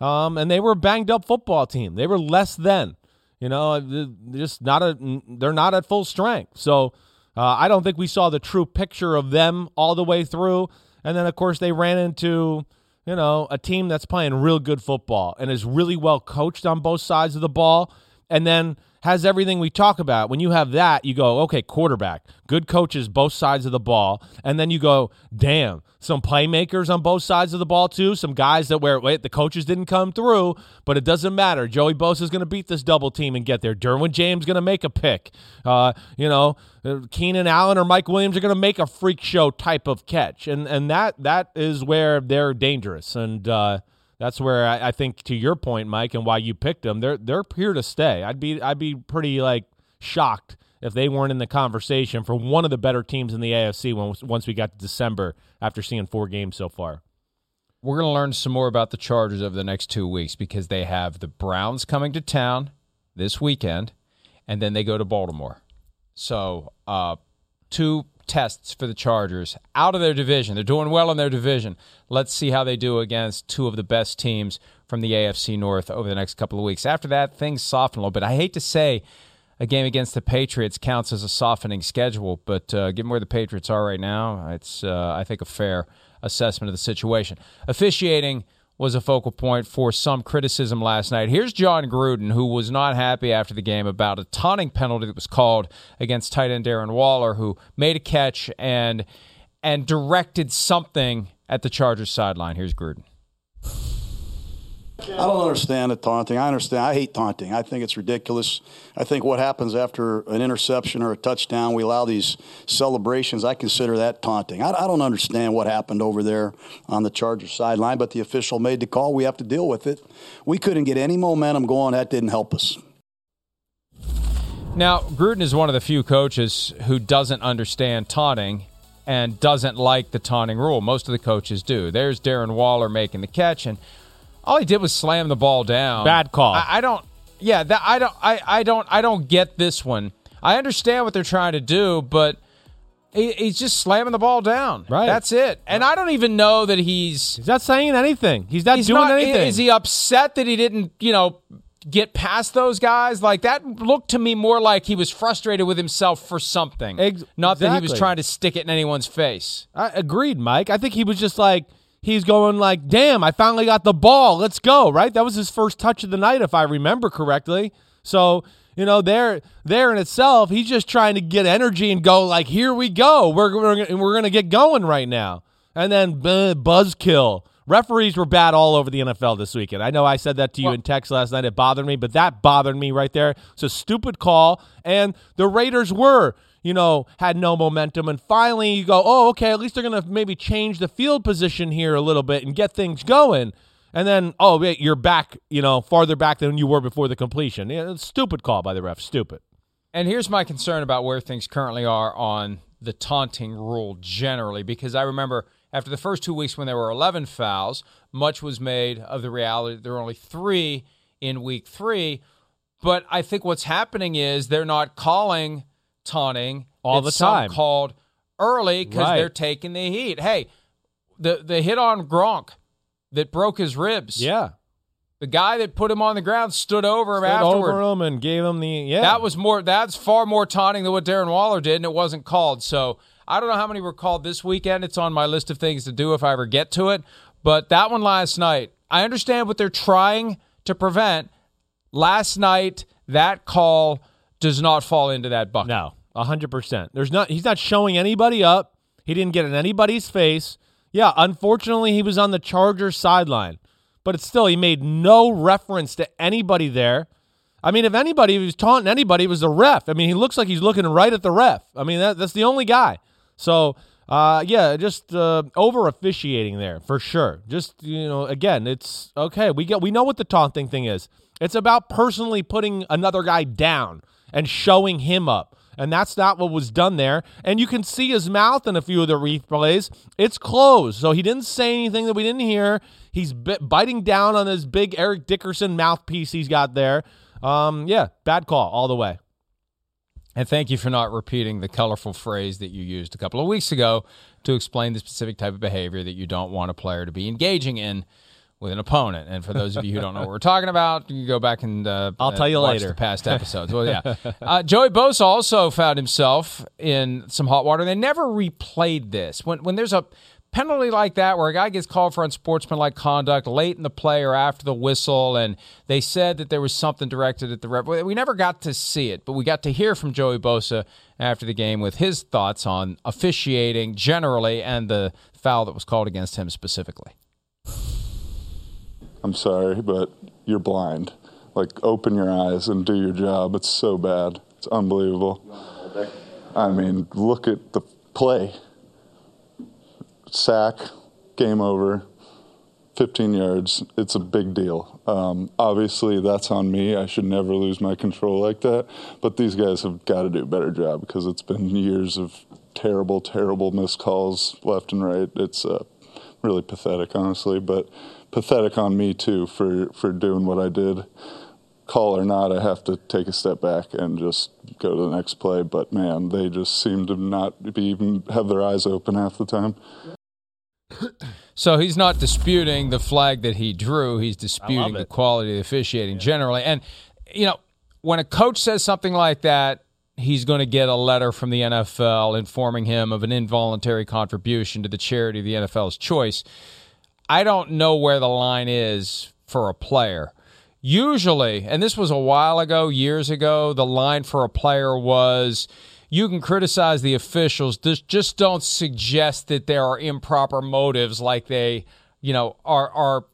Um, and they were a banged up football team. They were less than, you know, they're just not a, they're not at full strength. So uh, I don't think we saw the true picture of them all the way through. And then of course they ran into, you know, a team that's playing real good football and is really well coached on both sides of the ball. And then has everything we talk about. When you have that, you go, okay, quarterback, good coaches, both sides of the ball. And then you go, damn, some playmakers on both sides of the ball, too. Some guys that where, wait, the coaches didn't come through, but it doesn't matter. Joey Bosa is going to beat this double team and get there. Derwin James going to make a pick. Uh, you know, uh, Keenan Allen or Mike Williams are going to make a freak show type of catch. And, and that that is where they're dangerous. And, uh, that's where I, I think, to your point, Mike, and why you picked them, they're they're here to stay. I'd be I'd be pretty like shocked if they weren't in the conversation for one of the better teams in the AFC when, once we got to December after seeing four games so far. We're going to learn some more about the Chargers over the next two weeks because they have the Browns coming to town this weekend, and then they go to Baltimore. So, uh, two tests for the Chargers out of their division. They're doing well in their division. Let's see how they do against two of the best teams from the AFC North over the next couple of weeks. After that, things soften a little bit. I hate to say a game against the Patriots counts as a softening schedule, but uh, given where the Patriots are right now, it's uh, I think a fair assessment of the situation. Officiating was a focal point for some criticism last night. Here's Jon Gruden, who was not happy after the game about a taunting penalty that was called against tight end Darren Waller, who made a catch and and directed something at the Chargers sideline. Here's Gruden. I don't understand the taunting. I understand. I hate taunting. I think it's ridiculous. I think what happens after an interception or a touchdown, we allow these celebrations. I consider that taunting. I, I don't understand what happened over there on the Chargers sideline, but the official made the call. We have to deal with it. We couldn't get any momentum going. That didn't help us. Now, Gruden is one of the few coaches who doesn't understand taunting and doesn't like the taunting rule. Most of the coaches do. There's Darren Waller making the catch, and all he did was slam the ball down. Bad call. I, I don't. Yeah, that I don't. I, I don't. I don't get this one. I understand what they're trying to do, but he, he's just slamming the ball down. Right. That's it. And I don't even know that he's. He's not saying anything. He's not he's doing not- anything. Is he upset that he didn't, you know, get past those guys? Like that looked to me more like he was frustrated with himself for something, Ex- not that he was trying to stick it in anyone's face. I agreed, Mike. I think he was just like he's going like, "Damn, I finally got the ball. Let's go!" Right? That was his first touch of the night, if I remember correctly. So you know, there, there in itself, he's just trying to get energy and go like, "Here we go. We're we're, we're gonna get going right now." And then uh, buzzkill. Referees were bad all over the NFL this weekend. I know I said that to you in text last night. It bothered me, but that bothered me right there. It's a stupid call, and the Raiders were you know, had no momentum. And finally, you go, oh, okay, at least they're going to maybe change the field position here a little bit and get things going. And then, oh, wait, you're back, you know, farther back than you were before the completion. Yeah, stupid call by the ref. Stupid. And here's my concern about where things currently are on the taunting rule generally, because I remember after the first two weeks when there were 11 fouls, much was made of the reality there were only three in week three. But I think what's happening is they're not calling taunting All the time. called early because Right. they're taking the heat. Hey, the the hit on Gronk that broke his ribs. Yeah. The guy that put him on the ground stood over him Stood afterward. over him and gave him the, yeah. That was more. That's far more taunting than what Darren Waller did, and it wasn't called. So I don't know how many were called this weekend. It's on my list of things to do if I ever get to it. But that one last night, I understand what they're trying to prevent. Last night, that call does not fall into that bucket. No, hundred percent. There's not. He's not showing anybody up. He didn't get in anybody's face. Yeah, unfortunately, he was on the Chargers sideline, but it's still he made no reference to anybody there. I mean, if anybody he was taunting anybody, was the ref. I mean, he looks like he's looking right at the ref. I mean, that, that's the only guy. So, uh, yeah, just uh, over officiating there for sure. Just you know, again, it's okay. We get we know what the taunting thing is. It's about personally putting another guy down and showing him up. And that's not what was done there. And you can see his mouth in a few of the replays. It's closed. So he didn't say anything that we didn't hear. He's bi- biting down on his big Eric Dickerson mouthpiece he's got there. Um, yeah, bad call all the way. And thank you for not repeating the colorful phrase that you used a couple of weeks ago to explain the specific type of behavior that you don't want a player to be engaging in with an opponent. And for those of you who don't know what we're talking about, you can go back and uh, I'll tell you watch later. the past [laughs] episodes. Well, yeah. Uh, Joey Bosa also found himself in some hot water. They never replayed this. When when there's a penalty like that where a guy gets called for unsportsmanlike conduct late in the play or after the whistle and they said that there was something directed at the ref we never got to see it but we got to hear from joey bosa after the game with his thoughts on officiating generally and the foul that was called against him specifically I'm sorry, but you're blind. Like, open your eyes and do your job. It's so bad. It's unbelievable. I mean, look at the play. Sack, game over, 15 yards. It's a big deal. Um, obviously, that's on me. I should never lose my control like that. But these guys have got to do a better job because it's been years of terrible, terrible missed calls left and right. It's uh, really pathetic, honestly. But pathetic on me too for for doing what I did. Call or not, I have to take a step back and just go to the next play. But man, they just seem to not be even have their eyes open half the time. [coughs] So he's not disputing the flag that he drew. He's disputing the quality of the officiating generally. And, you know, when a coach says something like that, he's going to get a letter from the NFL informing him of an involuntary contribution to the charity of the NFL's choice. I don't know where the line is for a player. Usually, and this was a while ago, years ago, the line for a player was you can criticize the officials, just don't suggest that there are improper motives like they, you know, are are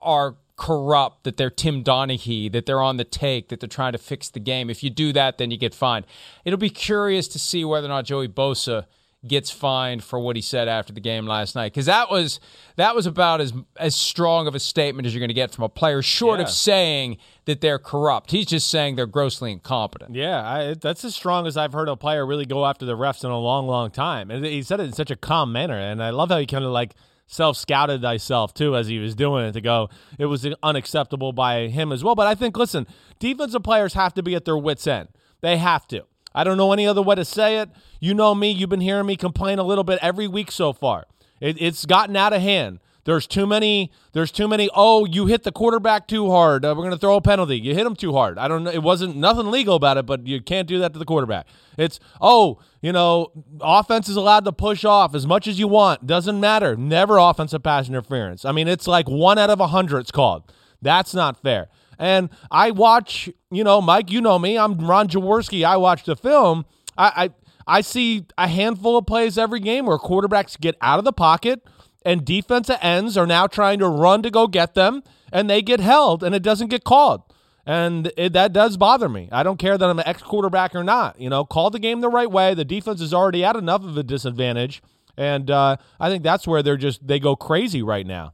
are corrupt, that they're Tim Donaghy, that they're on the take, that they're trying to fix the game. If you do that, then you get fined. It'll be curious to see whether or not Joey Bosa gets fined for what he said after the game last night because that was that was about as as strong of a statement as you're going to get from a player short Yeah. of saying that they're corrupt he's just saying they're grossly incompetent Yeah, I, that's as strong as I've heard a player really go after the refs in a long, long time. And he said it in such a calm manner, and I love how he kind of like self scouted thyself too as he was doing it to go. It was unacceptable by him as well. But I think, listen, defensive players have to be at their wits' end. They have to. I don't know any other way to say it. You know me. You've been hearing me complain a little bit every week so far. It, it's gotten out of hand. There's too many. There's too many. Oh, you hit the quarterback too hard. Uh, we're gonna throw a penalty. You hit him too hard. I don't know. It wasn't nothing legal about it, but you can't do that to the quarterback. It's oh, you know, offense is allowed to push off as much as you want. Doesn't matter. Never offensive pass interference. I mean, it's like one out of a hundred. It's called. That's not fair. And I watch. You know, Mike. You know me. I'm Ron Jaworski. I watch the film. I, I I see a handful of plays every game where quarterbacks get out of the pocket and defensive ends are now trying to run to go get them and they get held and it doesn't get called. And it, that does bother me. I don't care that I'm an ex quarterback or not. You know, call the game the right way. The defense is already at enough of a disadvantage. And uh, I think that's where they're just, they go crazy right now.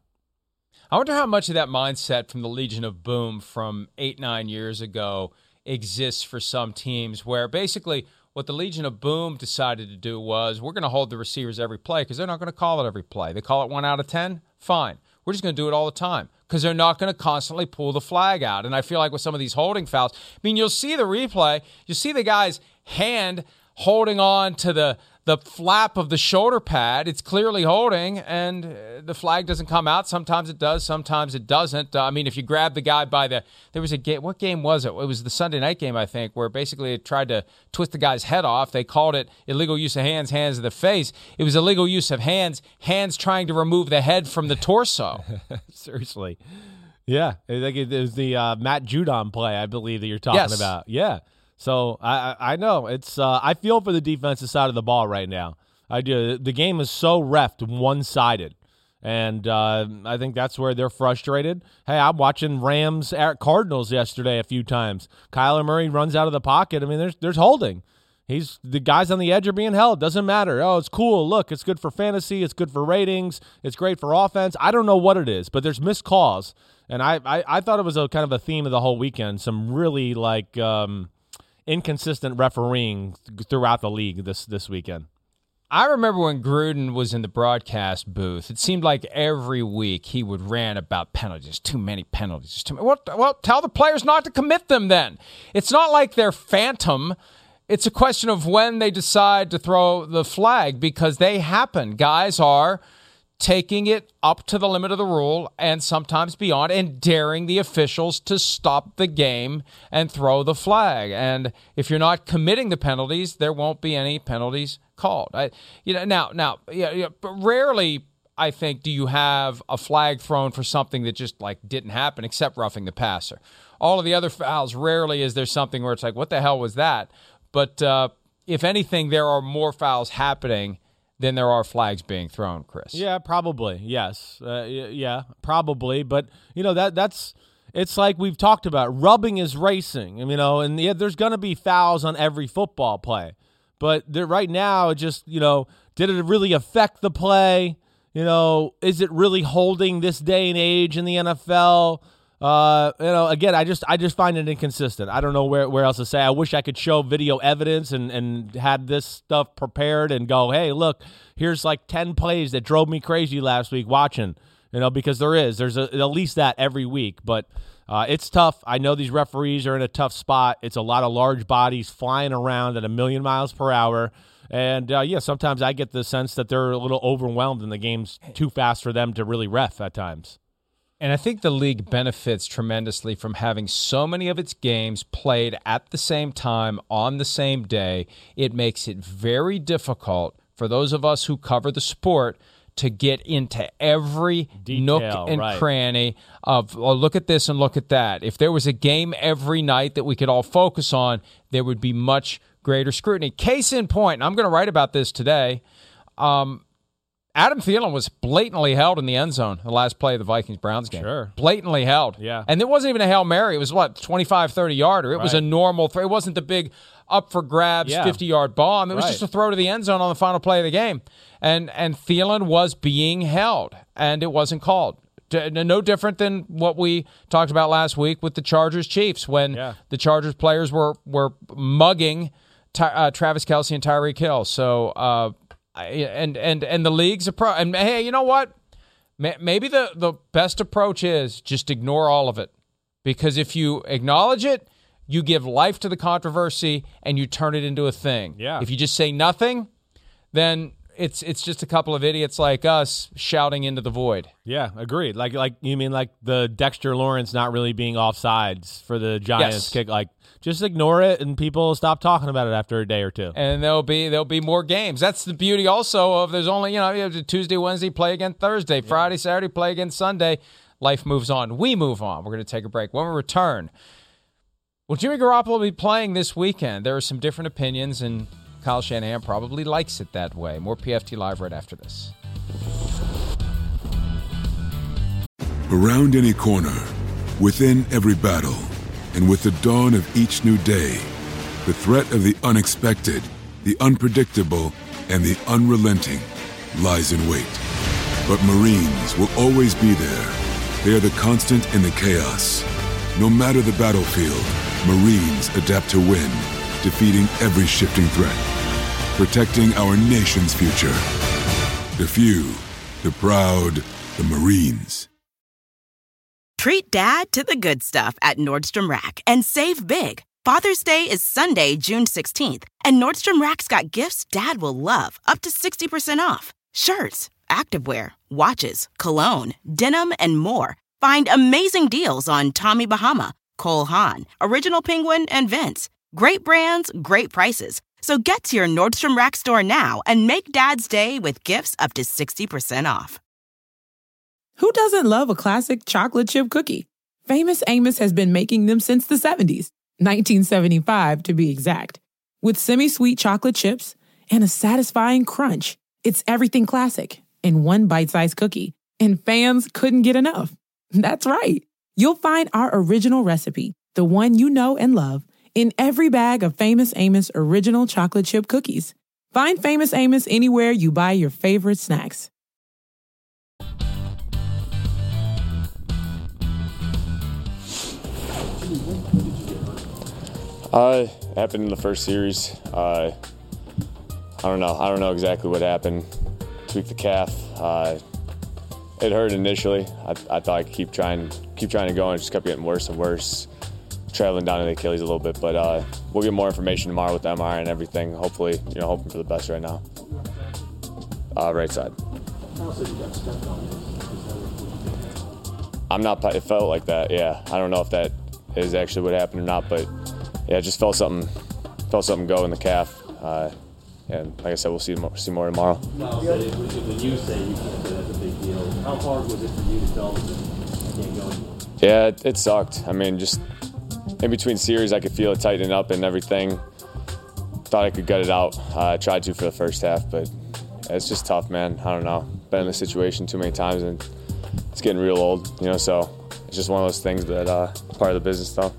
I wonder how much of that mindset from the Legion of Boom from eight, nine years ago exists for some teams where basically what the Legion of Boom decided to do was we're going to hold the receivers every play because they're not going to call it every play. They call it one out of 10, fine. We're just going to do it all the time because they're not going to constantly pull the flag out. And I feel like with some of these holding fouls, I mean, you'll see the replay, you see the guy's hand holding on to the the flap of the shoulder pad. It's clearly holding, and uh, the flag doesn't come out. Sometimes it does, sometimes it doesn't. Uh, I mean, if you grab the guy by the, there was a game. What game was it? It was the Sunday night game, I think, where basically it tried to twist the guy's head off. They called it illegal use of hands, hands to the face. It was illegal use of hands, hands trying to remove the head from the torso. [laughs] Seriously. Yeah. I think it was the uh, Matt Judon play, I believe, that you're talking Yes. about. Yeah. So I, I know it's uh, I feel for the defensive side of the ball right now. I do. The game is so refed one sided, and uh, I think that's where they're frustrated. Hey, I'm watching Rams at Cardinals yesterday a few times. Kyler Murray runs out of the pocket. I mean, there's there's holding. He's the guys on the edge are being held. Doesn't matter. Oh, it's cool. Look, it's good for fantasy. It's good for ratings. It's great for offense. I don't know what it is, but there's missed calls, and I I, I thought it was a kind of a theme of the whole weekend. Some really like um, inconsistent refereeing throughout the league this this weekend. I remember when Gruden was in the broadcast booth. It seemed like every week he would rant about penalties. Too many penalties. Too many. Well, well, tell the players not to commit them. Then it's not like they're phantom. It's a question of when they decide to throw the flag because they happen. Guys are taking it up to the limit of the rule and sometimes beyond and daring the officials to stop the game and throw the flag. And if you're not committing the penalties, there won't be any penalties called. I, you know, now, now, yeah, yeah, rarely, I think, do you have a flag thrown for something that just like didn't happen, except roughing the passer. All of the other fouls, rarely is there something where it's like, what the hell was that? But uh, if anything, there are more fouls happening than there are flags being thrown, Chris. Yeah, probably. Yes. Uh, yeah, probably. But you know that that's it's like we've talked about. Rubbing is racing. You know, and yeah, there's going to be fouls on every football play. But right now, it just you know, did it really affect the play? You know, is it really holding this day and age in the NFL? Uh, you know, again, I just I just find it inconsistent. I don't know where, where else to say. I wish I could show video evidence and and had this stuff prepared and go, hey, look, here's like ten plays that drove me crazy last week watching. You know, because there is there's a, at least that every week, but uh, it's tough. I know these referees are in a tough spot. It's a lot of large bodies flying around at a million miles per hour. And uh, yeah, sometimes I get the sense that they're a little overwhelmed and the game's too fast for them to really ref at times. And I think the league benefits tremendously from having so many of its games played at the same time on the same day. It makes it very difficult for those of us who cover the sport to get into every nook and right. cranny of oh, look at this and look at that. If there was a game every night that we could all focus on, there would be much greater scrutiny. Case in point, and I'm going to write about this today. Um, Adam Thielen was blatantly held in the end zone the last play of the Vikings Browns game. Sure. Blatantly held. Yeah. And it wasn't even a Hail Mary. It was what, 25, 30 yarder. It was a normal throw. It wasn't the big up for grabs Yeah. 50 yard bomb. It was Right. just a throw to the end zone on the final play of the game. And and Thielen was being held and it wasn't called. No different than what we talked about last week with the Chargers Chiefs when Yeah. the Chargers players were were mugging Ty, uh, Travis Kelce and Tyreek Hill. So uh, I- and and and the league's approach. And hey, you know what? Maybe the the best approach is just ignore all of it, because if you acknowledge it, you give life to the controversy and you turn it into a thing. Yeah. If you just say nothing, then it's it's just a couple of idiots like us shouting into the void. Yeah, agreed. Like like you mean like the Dexter Lawrence not really being offsides for the Giants Yes. kick. Like just ignore it and people stop talking about it after a day or two. and there'll be there'll be more games. That's the beauty also of there's only you know you have Tuesday, Wednesday play again Thursday, Friday, Saturday play again Sunday. Life moves on. We move on. We're going to take a break. When we return, will Jimmy Garoppolo be playing this weekend? There are some different opinions, and Kyle Shanahan probably likes it that way. More PFT live right after this. Around any corner, within every battle, and with the dawn of each new day, the threat of the unexpected, the unpredictable, and the unrelenting lies in wait. But Marines will always be there. They are the constant in the chaos. No matter the battlefield, Marines adapt to win, defeating every shifting threat, protecting our nation's future. The few, the proud, the Marines. Treat dad to the good stuff at Nordstrom Rack and save big. Father's Day is Sunday, June 16th, and Nordstrom Rack's got gifts dad will love, up to 60% off. Shirts, activewear, watches, cologne, denim, and more. Find amazing deals on Tommy Bahama, Cole Haan, Original Penguin, and Vince. Great brands, great prices. So get to your Nordstrom Rack store now and make dad's day with gifts up to 60% off. Who doesn't love a classic chocolate chip cookie? Famous Amos has been making them since the 70s, 1975 to be exact. With semi sweet chocolate chips and a satisfying crunch, it's everything classic in one bite sized cookie, and fans couldn't get enough. [laughs] That's right. You'll find our original recipe, the one you know and love, in every bag of Famous Amos original chocolate chip cookies. Find Famous Amos anywhere you buy your favorite snacks. Uh, happened in the first series. Uh, I don't know. I don't know exactly what happened. Tweaked the calf. Uh, it hurt initially. I, I thought I could keep trying, keep trying to go, and it just kept getting worse and worse. Traveling down to the Achilles a little bit, but uh, we'll get more information tomorrow with the MRI and everything. Hopefully, you know, hoping for the best right now. Uh, right side. I'm not. It felt like that. Yeah. I don't know if that is actually what happened or not, but yeah, just felt something. Felt something go in the calf. Uh, and like I said, we'll see more, see more tomorrow. Kyle said it, when you say you can't say that's a big deal, how hard was it for you to tell them that you can't go anymore? Yeah, it, it sucked. I mean, just in between series, I could feel it tightening up and everything. Thought I could gut it out. Uh, I tried to for the first half, but it's just tough, man. I don't know. Been in this situation too many times, and it's getting real old, you know. So it's just one of those things that uh, part of the business, though.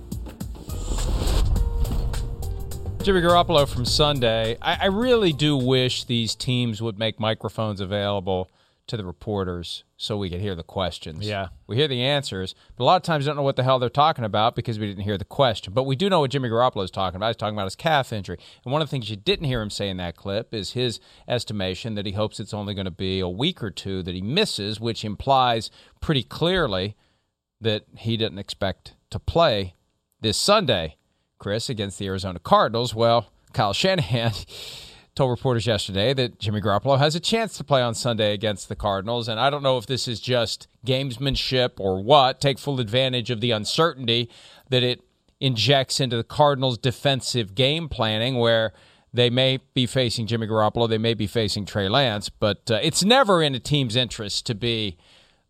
Jimmy Garoppolo from Sunday. I, I really do wish these teams would make microphones available to the reporters so we could hear the questions. Yeah. We hear the answers, but a lot of times don't know what the hell they're talking about because we didn't hear the question. But we do know what Jimmy Garoppolo is talking about. He's talking about his calf injury. And one of the things you didn't hear him say in that clip is his estimation that he hopes it's only going to be a week or two that he misses, which implies pretty clearly that he didn't expect to play this Sunday, Chris, against the Arizona Cardinals. Well, Kyle Shanahan [laughs] told reporters yesterday that Jimmy Garoppolo has a chance to play on Sunday against the Cardinals. And I don't know if this is just gamesmanship or what. Take full advantage of the uncertainty that it injects into the Cardinals' defensive game planning, where they may be facing Jimmy Garoppolo, they may be facing Trey Lance, but uh, it's never in a team's interest to be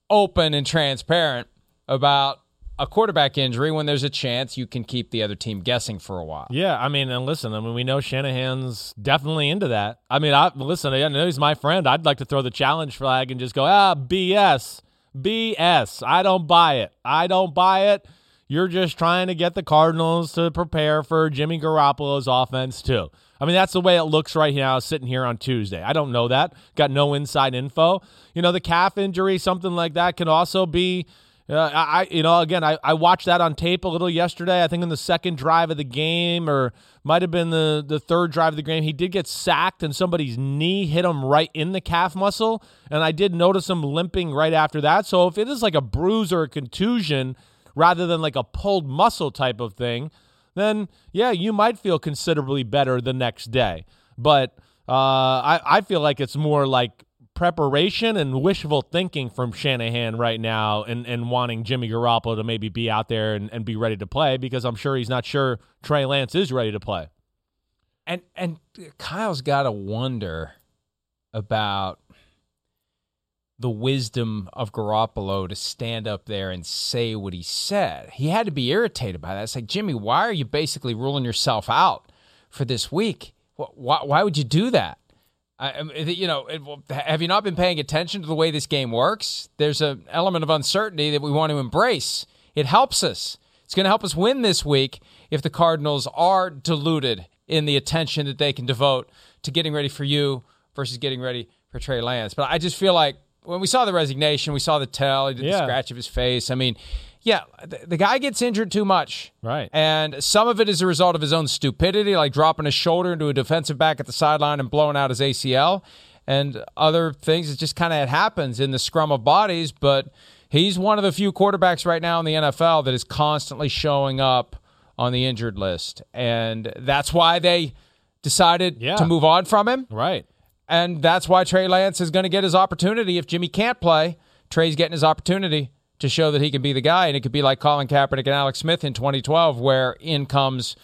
open and transparent about a quarterback injury when there's a chance you can keep the other team guessing for a while. Yeah, I mean, and listen, I mean, we know Shanahan's definitely into that. I mean, I listen, I know he's my friend. I'd like to throw the challenge flag and just go, ah, BS, BS. I don't buy it. I don't buy it. You're just trying to get the Cardinals to prepare for Jimmy Garoppolo's offense too. I mean, that's the way it looks right now, sitting here on Tuesday. I don't know that. Got no inside info. You know, the calf injury, something like that, can also be uh, I, you know, again, I, I watched that on tape a little yesterday. I think in the second drive of the game, or might have been the the third drive of the game, he did get sacked, and somebody's knee hit him right in the calf muscle, and I did notice him limping right after that. So if it is like a bruise or a contusion, rather than like a pulled muscle type of thing, then yeah, you might feel considerably better the next day. But uh, I I feel like it's more like preparation and wishful thinking from Shanahan right now and, and wanting Jimmy Garoppolo to maybe be out there and, and be ready to play because I'm sure he's not sure Trey Lance is ready to play. And and Kyle's got to wonder about the wisdom of Garoppolo to stand up there and say what he said. He had to be irritated by that. It's like, Jimmy, why are you basically ruling yourself out for this week? Why, why would you do that? I, you know, have you not been paying attention to the way this game works? There's an element of uncertainty that we want to embrace. It helps us. It's going to help us win this week if the Cardinals are diluted in the attention that they can devote to getting ready for you versus getting ready for Trey Lance. But I just feel like when we saw the resignation, we saw the tell, he did yeah. the scratch of his face. I mean, yeah, the, the, guy gets injured too much. Right. And some of it is a result of his own stupidity, like dropping his shoulder into a defensive back at the sideline and blowing out his ACL. And other things, it just kind of happens in the scrum of bodies. But he's one of the few quarterbacks right now in the NFL that is constantly showing up on the injured list. And that's why they decided yeah. to move on from him. Right. And that's why Trey Lance is going to get his opportunity. If Jimmy can't play, Trey's getting his opportunity to show that he can be the guy. And it could be like Colin Kaepernick and Alex Smith in 2012, where in comes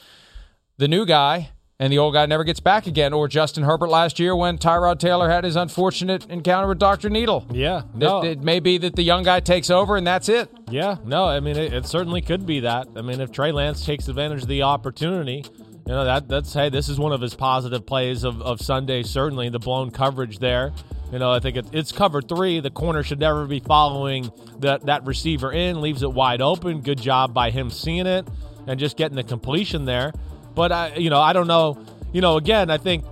the new guy and the old guy never gets back again. Or Justin Herbert last year when Tyrod Taylor had his unfortunate encounter with Dr. Needle. Yeah. No. It, it may be that the young guy takes over and that's it. Yeah. No, I mean, it, it certainly could be that. I mean, if Trey Lance takes advantage of the opportunity, you know, that that's, hey, this is one of his positive plays of, of Sunday, certainly, the blown coverage there. You know, I think it, it's cover three. The corner should never be following that that receiver in, leaves it wide open. Good job by him seeing it and just getting the completion there. But I, you know, I don't know. You know, again, I think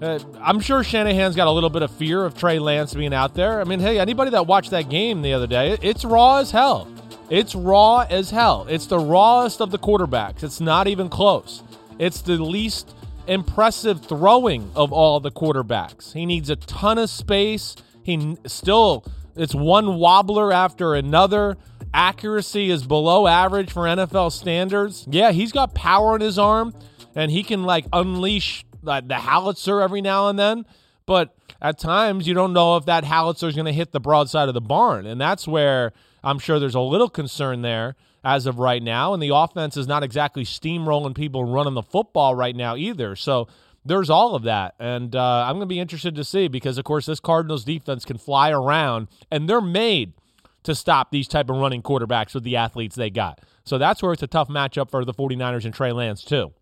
uh, I'm sure Shanahan's got a little bit of fear of Trey Lance being out there. I mean, hey, anybody that watched that game the other day, it's raw as hell. It's raw as hell. It's the rawest of the quarterbacks. It's not even close. It's the least impressive throwing of all the quarterbacks. He needs a ton of space. He still, it's one wobbler after another. Accuracy is below average for NFL standards. Yeah, he's got power in his arm and he can like unleash the, the howitzer every now and then. But at times, you don't know if that howitzer is going to hit the broadside of the barn. And that's where I'm sure there's a little concern there as of right now. And the offense is not exactly steamrolling people running the football right now either. So there's all of that. And uh, I'm going to be interested to see because, of course, this Cardinals defense can fly around and they're made to stop these type of running quarterbacks with the athletes they got. So that's where it's a tough matchup for the 49ers and Trey Lance, too.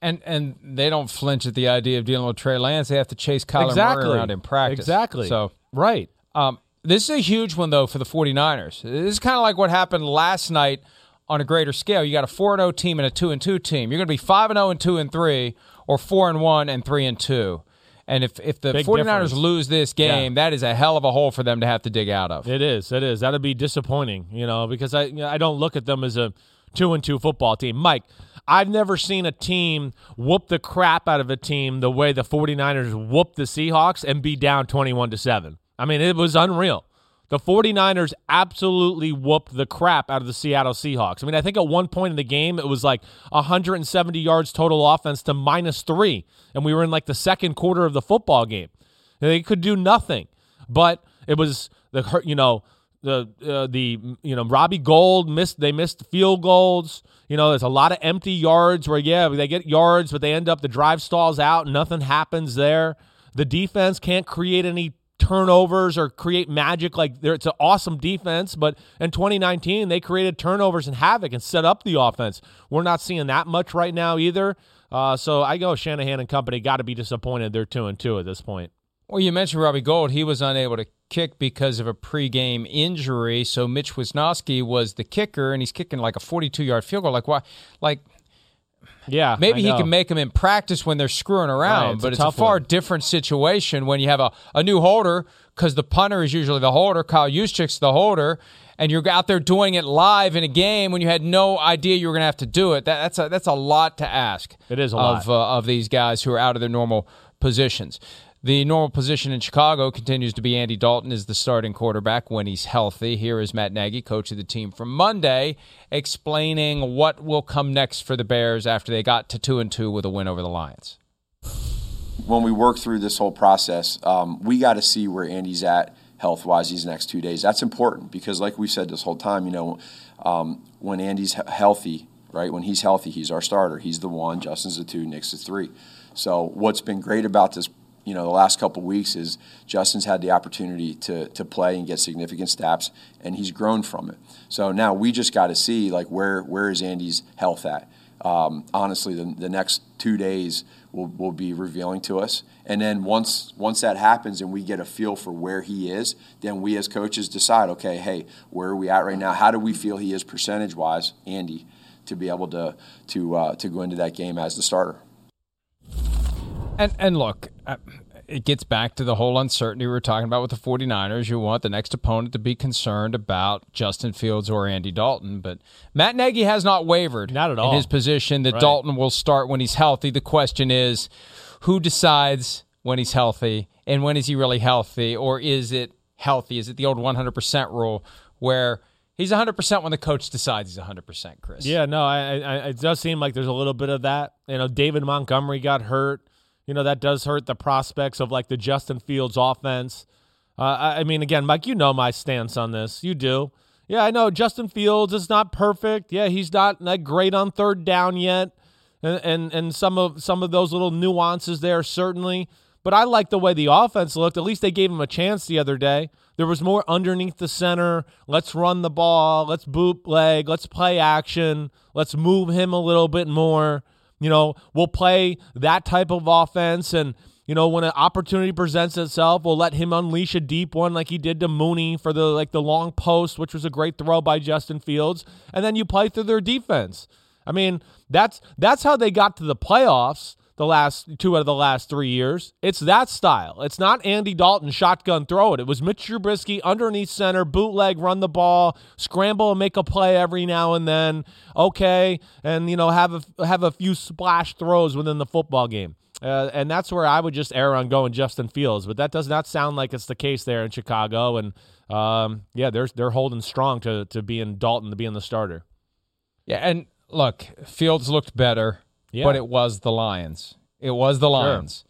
And and they don't flinch at the idea of dealing with Trey Lance. They have to chase Kyler exactly. Murray around in practice. Exactly. So right. Um, this is a huge one, though, for the 49ers. This is kind of like what happened last night on a greater scale. You got a 4 0 team and a 2 2 team. You're going to be 5 0 and 2 and 3, or 4 and 1 and 3 and 2. And if, if the Big 49ers difference. lose this game, Yeah. that is a hell of a hole for them to have to dig out of. It is. It is. That'd be disappointing, you know, because I you know, I don't look at them as a two and two football team. Mike, I've never seen a team whoop the crap out of a team the way the 49ers whooped the Seahawks and be down 21 to 7. I mean, it was unreal. The 49ers absolutely whooped the crap out of the Seattle Seahawks. I mean, I think at one point in the game, it was like 170 yards total offense to minus three. And we were in like the second quarter of the football game. They could do nothing. But it was the, you know, the uh, the you know Robbie Gould missed they missed field goals. You know, there's a lot of empty yards where yeah they get yards, but they end up the drive stalls out nothing happens there. The defense can't create any turnovers or create magic. Like it's an awesome defense, but in 2019 they created turnovers and havoc and set up the offense. We're not seeing that much right now either. Uh, so I go Shanahan and company got to be disappointed. They're two and two at this point. Well, you mentioned Robbie Gould. He was unable to kick because of a pregame injury. So Mitch Wishnowsky was the kicker, and he's kicking like a 42 yard field goal. Like why? Like yeah, maybe he can make them in practice when they're screwing around, Right, it's but a it's a far one. different situation when you have a, a new holder because the punter is usually the holder. Kyle Juszczyk's the holder, and you're out there doing it live in a game when you had no idea you were going to have to do it. That, that's a that's a lot to ask. It is a of uh, of these guys who are out of their normal positions. The normal position in Chicago continues to be Andy Dalton is the starting quarterback when he's healthy. Here is Matt Nagy, coach of the team from Monday, explaining what will come next for the Bears after they got to two and two with a win over the Lions. when we work through this whole process, um, we got to see where Andy's at health wise these next two days. That's important because, like we said this whole time, you know, um, when Andy's healthy, right? When he's healthy, he's our starter. He's the one. Justin's the two. Nick's the three. So what's been great about this, you know, the last couple weeks is Justin's had the opportunity to to play and get significant steps, and he's grown from it. So now we just got to see like where where is Andy's health at. Um, honestly, the, the next two days will, will be revealing to us. And then once once that happens and we get a feel for where he is, then we as coaches decide, okay, hey, where are we at right now? How do we feel he is percentage wise, Andy, to be able to to uh, to go into that game as the starter? And and look, uh, it gets back to the whole uncertainty we were talking about with the 49ers. You want the next opponent to be concerned about Justin Fields or Andy Dalton, but Matt Nagy has not wavered Not at all. in his position that Right. Dalton will start when he's healthy. The question is, who decides when he's healthy and when is he really healthy or is it healthy? Is it the old 100% rule where he's 100% when the coach decides he's 100%, Chris? Yeah, no, I, I, it does seem like there's a little bit of that. You know, David Montgomery got hurt. You know, that does hurt the prospects of like the Justin Fields offense. Uh, I, mean, again, Mike, you know my stance on this. You do. Yeah, I know Justin Fields is not perfect. Yeah, he's not like great on third down yet, and and, and some of some of those little nuances there certainly. But I like the way the offense looked. At least they gave him a chance the other day. There was more underneath the center. Let's run the ball. Let's bootleg. Let's play action. Let's move him a little bit more. You know, we'll play that type of offense and you know, when an opportunity presents itself, we'll let him unleash a deep one like he did to Mooney for the like the long post, which was a great throw by Justin Fields, and then you play through their defense. I mean, that's that's how they got to the playoffs the last two out of the last three years. It's that style. It's not Andy Dalton shotgun throw it. It was Mitch Trubisky underneath center, bootleg, run the ball, scramble and make a play every now and then. Okay, and you know have a have a few splash throws within the football game. Uh, and that's where I would just err on going Justin Fields, but that does not sound like it's the case there in Chicago. And um, yeah, they're they're holding strong to to being Dalton to being the starter. Yeah, and look, Fields looked better, Yeah. but it was the Lions. It was the Lions.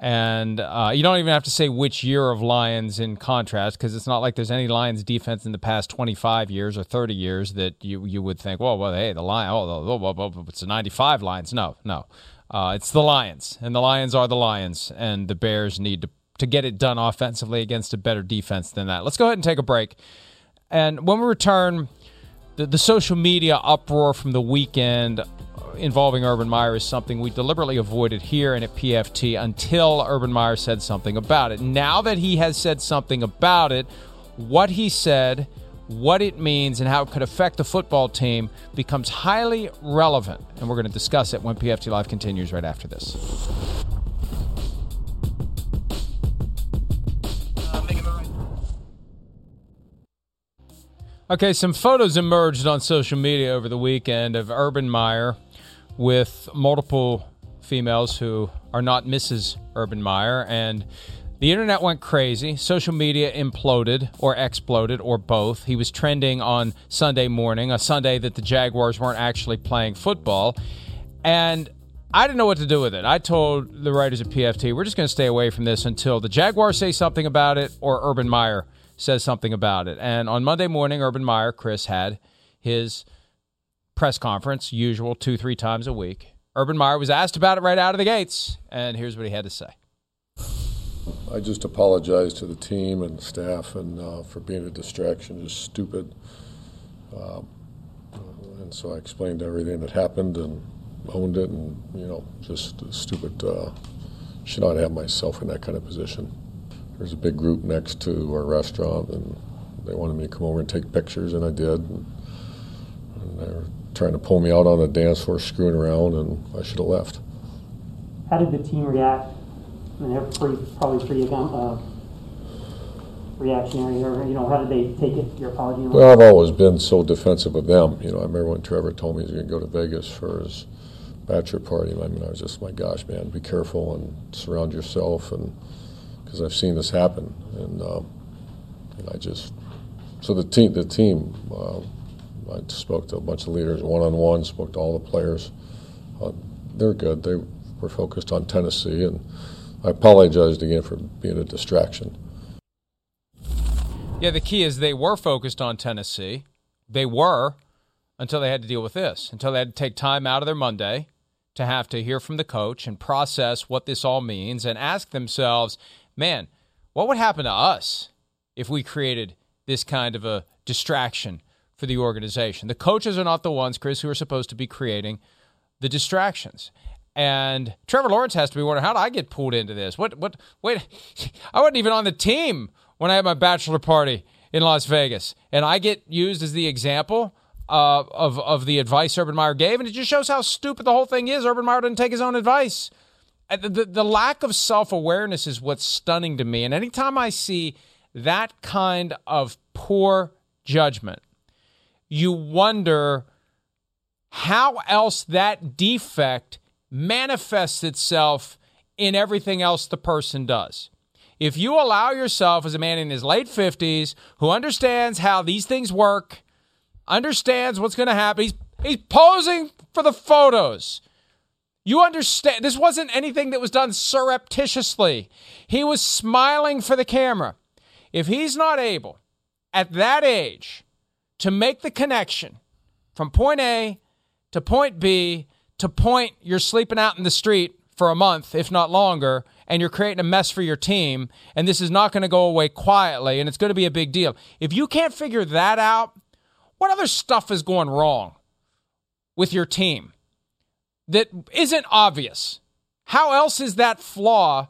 And uh, you don't even have to say which year of Lions in contrast, because it's not like there's any Lions defense in the past 25 years or 30 years that you you would think, well, well, hey, the Lion, oh, oh, oh, oh, oh, it's the 95 Lions. No, no, uh, it's the Lions, and the Lions are the Lions, and the Bears need to to get it done offensively against a better defense than that. Let's go ahead and take a break, and when we return the, the social media uproar from the weekend involving Urban Meyer is something we deliberately avoided here and at PFT until Urban Meyer said something about it. Now that he has said something about it, what he said, what it means, and how it could affect the football team becomes highly relevant. And we're going to discuss it when PFT Live continues right after this. Okay, some photos emerged on social media over the weekend of Urban Meyer with multiple females who are not Mrs. Urban Meyer, and the internet went crazy. Social media imploded or exploded or both. He was trending on Sunday morning, a Sunday that the Jaguars weren't actually playing football, and I didn't know what to do with it. I told the writers at PFT, we're just going to stay away from this until the Jaguars say something about it or Urban Meyer says something about it. And on Monday morning, Urban Meyer, Chris, had his press conference, usual two, three times a week. Urban Meyer was asked about it right out of the gates, and here's what he had to say. I just apologize to the team and staff and uh, for being a distraction, just stupid. Um, and so I explained everything that happened and owned it, and you know, just stupid. Uh, should not have myself in that kind of position. There's a big group next to our restaurant, and they wanted me to come over and take pictures, and I did. And, and trying to pull me out on the dance floor, screwing around, and I should have left. How did the team react? I mean, they're pretty, probably pretty uh, reactionary, or you know, how did they take it? Your apology? Well, I've always been so defensive of them. You know, I remember when Trevor told me he was going to go to Vegas for his bachelor party. I mean, I was just, my gosh, man, be careful and surround yourself, and because I've seen this happen, and um, and I just, so the team, the team, uh, I spoke to a bunch of leaders one on one, spoke to all the players. Uh, they're good. They were focused on Tennessee, and I apologized again for being a distraction. Yeah, the key is they were focused on Tennessee. They were until they had to deal with this, until they had to take time out of their Monday to have to hear from the coach and process what this all means and ask themselves, man, what would happen to us if we created this kind of a distraction for the organization? The coaches are not the ones, Chris, who are supposed to be creating the distractions. And Trevor Lawrence has to be wondering, how did I get pulled into this? What, what, wait, [laughs] I wasn't even on the team when I had my bachelor party in Las Vegas. And I get used as the example uh, of, of the advice Urban Meyer gave. And it just shows how stupid the whole thing is. Urban Meyer didn't take his own advice. The, the, the lack of self awareness is what's stunning to me. And anytime I see that kind of poor judgment, you wonder how else that defect manifests itself in everything else the person does. If you allow yourself as a man in his late 50s who understands how these things work, understands what's going to happen, he's, he's posing for the photos. You understand, this wasn't anything that was done surreptitiously. He was smiling for the camera. If he's not able at that age to make the connection from point A to point B to point you're sleeping out in the street for a month, if not longer, and you're creating a mess for your team, and this is not going to go away quietly, and it's going to be a big deal. If you can't figure that out, what other stuff is going wrong with your team that isn't obvious? How else is that flaw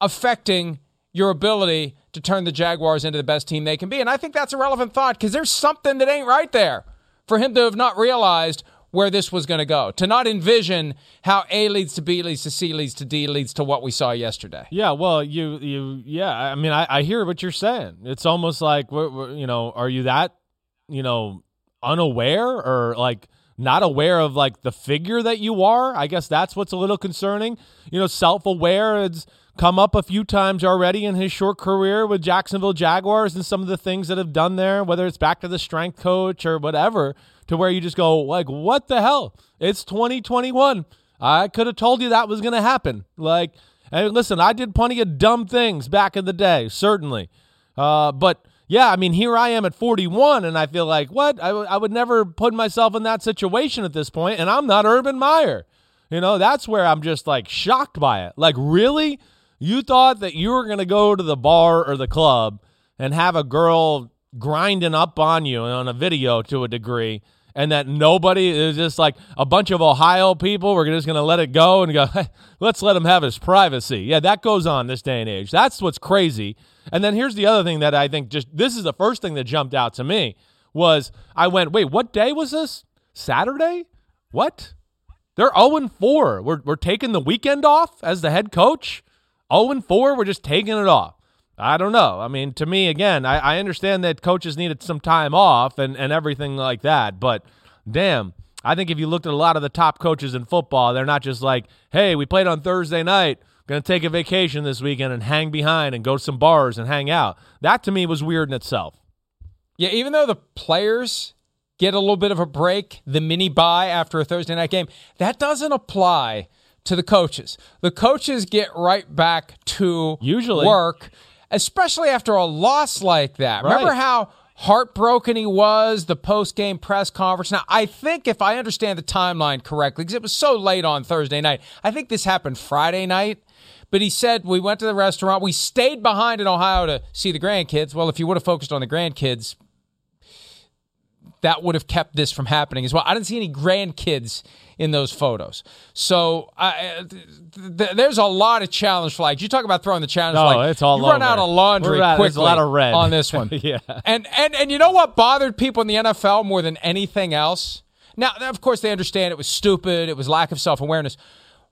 affecting your ability to turn the Jaguars into the best team they can be? And I think that's a relevant thought because there's something that ain't right there for him to have not realized where this was going to go, to not envision how A leads to B leads to C leads to D leads to what we saw yesterday. Yeah, well, you you yeah, I mean, I, I hear what you're saying. It's almost like you know, are you that you know unaware or like not aware of like the figure that you are? I guess that's what's a little concerning. You know, self aware. It's come up a few times already in his short career with Jacksonville Jaguars and some of the things that have done there, whether it's back to the strength coach or whatever to where you just go like, what the hell? It's 2021. I could have told you that was going to happen. Like, and listen, I did plenty of dumb things back in the day, certainly. Uh, but yeah, I mean, here I am at 41, and I feel like, what? I, w- I would never put myself in that situation at this point, and I'm not Urban Meyer. You know, that's where I'm just like shocked by it. Like, really? You thought that you were going to go to the bar or the club and have a girl grinding up on you on a video to a degree and that nobody is just like a bunch of Ohio people. We're just going to let it go and go, hey, let's let him have his privacy. Yeah, that goes on this day and age. That's what's crazy. And then here's the other thing that I think just this is the first thing that jumped out to me was I went, wait, what day was this? Saturday? What? They're 0 4. We're, we're taking the weekend off as the head coach. 0 4, we're just taking it off. I don't know. I mean, to me, again, I, I understand that coaches needed some time off and, and everything like that, but damn, I think if you looked at a lot of the top coaches in football, they're not just like, hey, we played on Thursday night, going to take a vacation this weekend and hang behind and go to some bars and hang out. That to me was weird in itself. Yeah, even though the players get a little bit of a break, the mini bye after a Thursday night game, that doesn't apply to the coaches. The coaches get right back to usually work especially after a loss like that. Right. Remember how heartbroken he was the post game press conference. Now, I think if I understand the timeline correctly, because it was so late on Thursday night, I think this happened Friday night. But he said we went to the restaurant. We stayed behind in Ohio to see the grandkids. Well, if you would have focused on the grandkids, that would have kept this from happening as well. I didn't see any grandkids in those photos. So I, th- th- there's a lot of challenge flags. You talk about throwing the challenge No, flag. it's all you run over. out of laundry at- quickly a lot of red. on this one. [laughs] Yeah. And and and you know what bothered people in the NFL more than anything else? Now, of course, they understand it was stupid. It was lack of self awareness.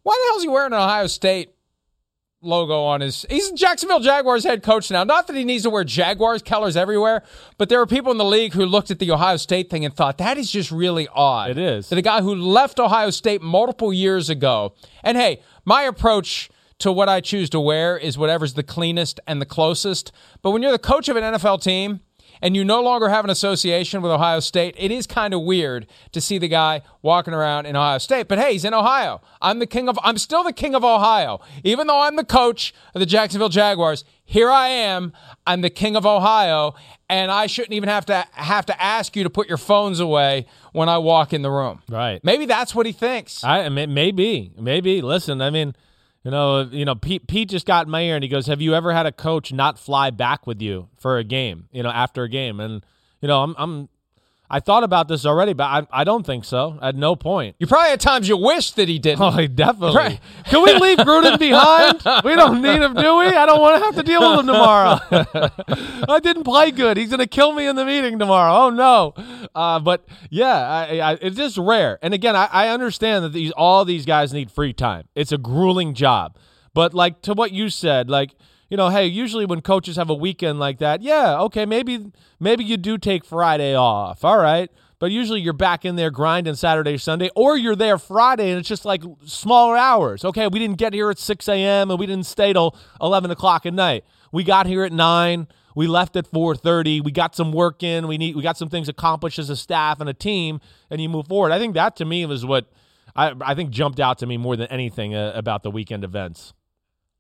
Why the hell is he wearing an Ohio State logo on his? He's Jacksonville Jaguars head coach now. Not that he needs to wear Jaguars colors everywhere, but there are people in the league who looked at the Ohio State thing and thought that is just really odd. It is that a guy who left Ohio State multiple years ago. And hey, my approach to what I choose to wear is whatever's the cleanest and the closest. But when you're the coach of an NFL team and you no longer have an association with Ohio State, it is kind of weird to see the guy walking around in Ohio State. But hey, he's in Ohio. I'm the king of I'm still the king of Ohio. Even though I'm the coach of the Jacksonville Jaguars, here I am. I'm the king of Ohio, and I shouldn't even have to have to ask you to put your phones away when I walk in the room. Right. Maybe that's what he thinks. I maybe maybe. Listen, I mean, you know, you know, Pete Pete just got in my ear and he goes, "Have you ever had a coach not fly back with you for a game? You know, after a game?" And you know, I'm I'm I thought about this already, but I I don't think so. At no point. You probably had times you wish that he didn't. Oh, he definitely. Right. Can we leave Gruden [laughs] behind? We don't need him, do we? I don't want to have to deal with him tomorrow. [laughs] I didn't play good. He's going to kill me in the meeting tomorrow. Oh no. Uh, but yeah, I, I, it's just rare. And again, I, I understand that these all these guys need free time. It's a grueling job. But like to what you said, like you know, hey, usually when coaches have a weekend like that, yeah, okay, maybe maybe you do take Friday off. All right. But usually you're back in there grinding Saturday, Sunday, or you're there Friday and it's just like smaller hours. Okay, we didn't get here at 6 a.m. and we didn't stay till 11 o'clock at night. We got here at 9. We left at 4:30. We got some work in. We need we got some things accomplished as a staff and a team, and you move forward. I think that to me was what I I think jumped out to me more than anything uh, about the weekend events.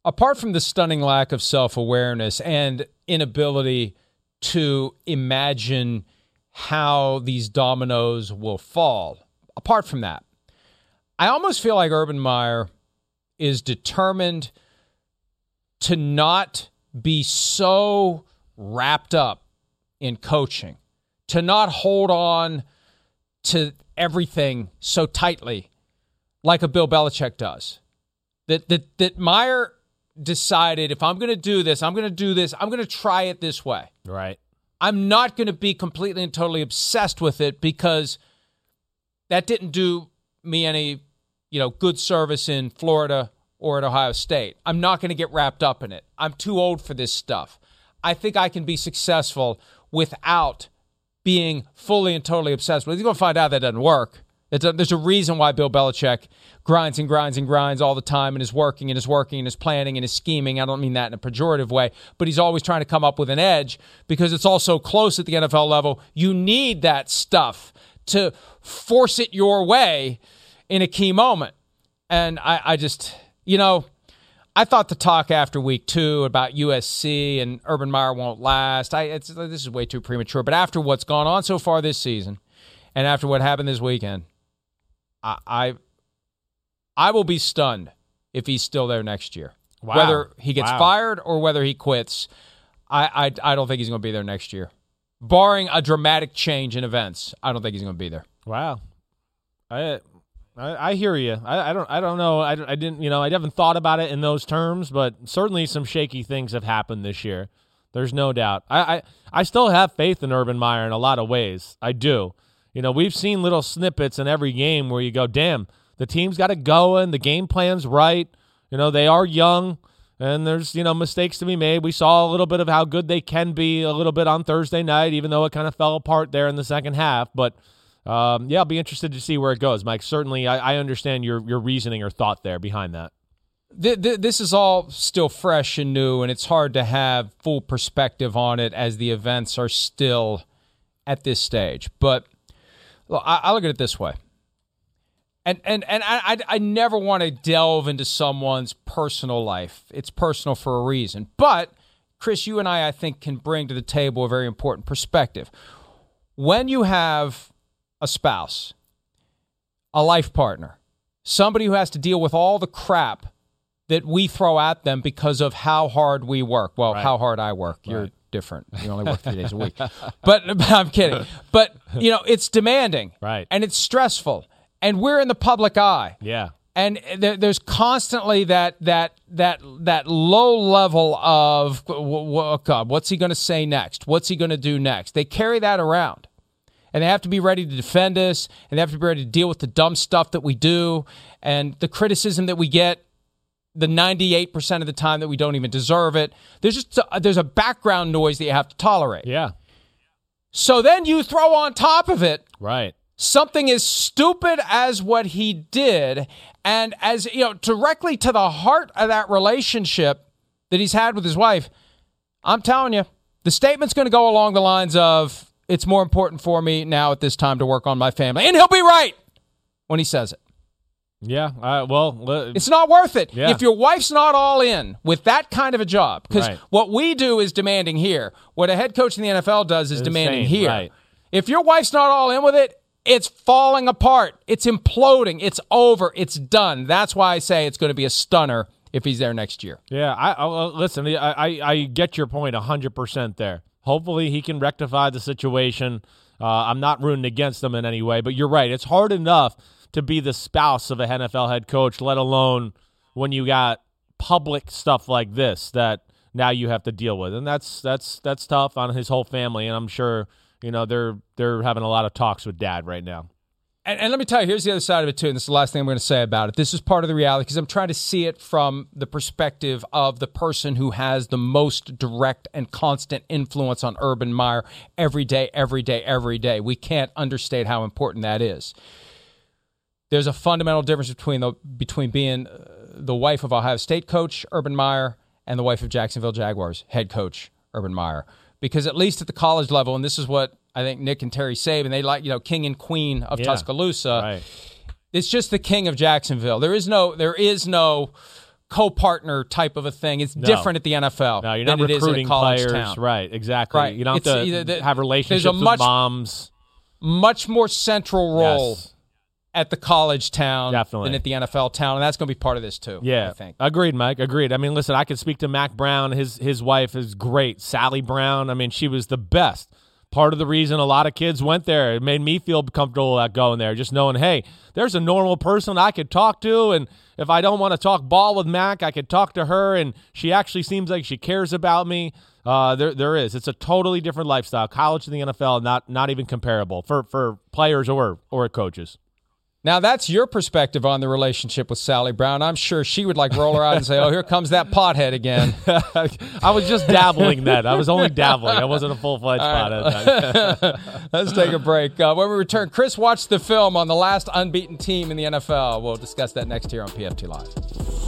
Apart from the stunning lack of self awareness and inability to imagine how these dominoes will fall, apart from that, I almost feel like Urban Meyer is determined to not be so wrapped up in coaching, to not hold on to everything so tightly like a Bill Belichick does. That that that Meyer decided if I'm going to do this, I'm going to do this, I'm going to try it this way. Right. I'm not going to be completely and totally obsessed with it because that didn't do me any, you know, good service in Florida or at Ohio State. I'm not going to get wrapped up in it. I'm too old for this stuff. I think I can be successful without being fully and totally obsessed with it. You're going to find out that doesn't work. It's a, there's a reason why Bill Belichick grinds and grinds and grinds all the time and is working and is working and is planning and is scheming. I don't mean that in a pejorative way, but he's always trying to come up with an edge because it's all so close at the NFL level. You need that stuff to force it your way in a key moment. And I, I just, you know, I thought the talk after week two about USC and Urban Meyer won't last. I it's, this is way too premature. But after what's gone on so far this season, and after what happened this weekend, I I, I will be stunned if he's still there next year. Wow. Whether he gets Wow. fired or whether he quits, I I, I don't think he's going to be there next year. Barring a dramatic change in events, I don't think he's going to be there. Wow. I I, I hear you. I, I don't I don't know. I, I didn't you know I haven't thought about it in those terms, but certainly some shaky things have happened this year. There's no doubt. I I, I still have faith in Urban Meyer in a lot of ways. I do. You know, we've seen little snippets in every game where you go, damn, the team's got it going, the game plan's right. You know, they are young and there's, you know, mistakes to be made. We saw a little bit of how good they can be a little bit on Thursday night, even though it kind of fell apart there in the second half. But um, yeah, I'll be interested to see where it goes, Mike. Certainly, I, I understand your your reasoning or thought there behind that. Th- th- this is all still fresh and new, and it's hard to have full perspective on it as the events are still at this stage. But I look at it this way, and and and I I, I never want to delve into someone's personal life. It's personal for a reason. But Chris, you and I, I think, can bring to the table a very important perspective. When you have a spouse, a life partner, somebody who has to deal with all the crap that we throw at them because of how hard we work. Well, Right. how hard I work. You're different. [laughs] You only work three days a week. But, [laughs] but I'm kidding. But you know, it's demanding, Right. And it's stressful, and we're in the public eye Yeah. and there, there's constantly that that that that low level of oh God, what's he going to say next? What's he going to do next? They carry that around, and they have to be ready to defend us, and they have to be ready to deal with the dumb stuff that we do, and the criticism that we get. The 98% of the time that we don't even deserve it. There's just a, there's a background noise that you have to tolerate. Yeah. So then you throw on top of it Right. Something as stupid as what he did and as you know directly to the heart of that relationship that he's had with his wife i'm telling you the statement's going to go along the lines of it's more important for me now at this time to work on my family and he'll be right when he says it Yeah. Uh, well, it's not worth it Yeah. if your wife's not all in with that kind of a job because Right. what we do is demanding here what a head coach in the nfl does is It's demanding insane, here right. if your wife's not all in with it, it's falling apart. It's imploding. It's over. It's done. That's why I say it's going to be a stunner if he's there next year. Yeah, I, I listen. I, I I get your point hundred percent there. Hopefully, he can rectify the situation. Uh, I'm not rooting against him in any way, but you're right. It's hard enough to be the spouse of a NFL head coach, let alone when you got public stuff like this that now you have to deal with, and that's that's that's tough on his whole family. And I'm sure you know they're they're having a lot of talks with dad right now. And, and let me tell you, here's the other side of it too. And this is the last thing I'm going to say about it. This is part of the reality because I'm trying to see it from the perspective of the person who has the most direct and constant influence on Urban Meyer every day, every day, every day. We can't understate how important that is. There's a fundamental difference between the between being uh, the wife of Ohio State coach Urban Meyer and the wife of Jacksonville Jaguars head coach Urban Meyer. Because at least at the college level, and this is what I think Nick and Terry Saban, they like, you know, king and queen of Yeah. Tuscaloosa. It's just the king of Jacksonville. There is no there is no co-partner type of a thing. It's No. different at the NFL. No, you're not than it is at a recruiting college players, town. right? Exactly. Right. You don't have It's to either the- have relationships much, with moms. Much more central role Yes. At the college town Definitely. than at the NFL town, and that's going to be part of this too. Yeah, I think. agreed, Mike. Agreed. I mean, listen, I could speak to Mack Brown. His his wife is great, Sally Brown. I mean, she was the best. Part of the reason a lot of kids went there. It made me feel comfortable at going there, just knowing, hey, there's a normal person I could talk to, and if I don't want to talk ball with Mack, I could talk to her, and she actually seems like she cares about me. Uh, there, there is. It's a totally different lifestyle. College and the NFL, not not even comparable for for players or or coaches. Now that's your perspective on the relationship with Sally Brown. I'm sure she would like roll her eyes and say, "Oh, here comes that pothead again." [laughs] I was just dabbling then. I was only dabbling. I wasn't a full fledged pothead. [laughs] Let's take a break. Uh, when we return, Chris watched the film on the last unbeaten team in the NFL. We'll discuss that next here on PFT Live.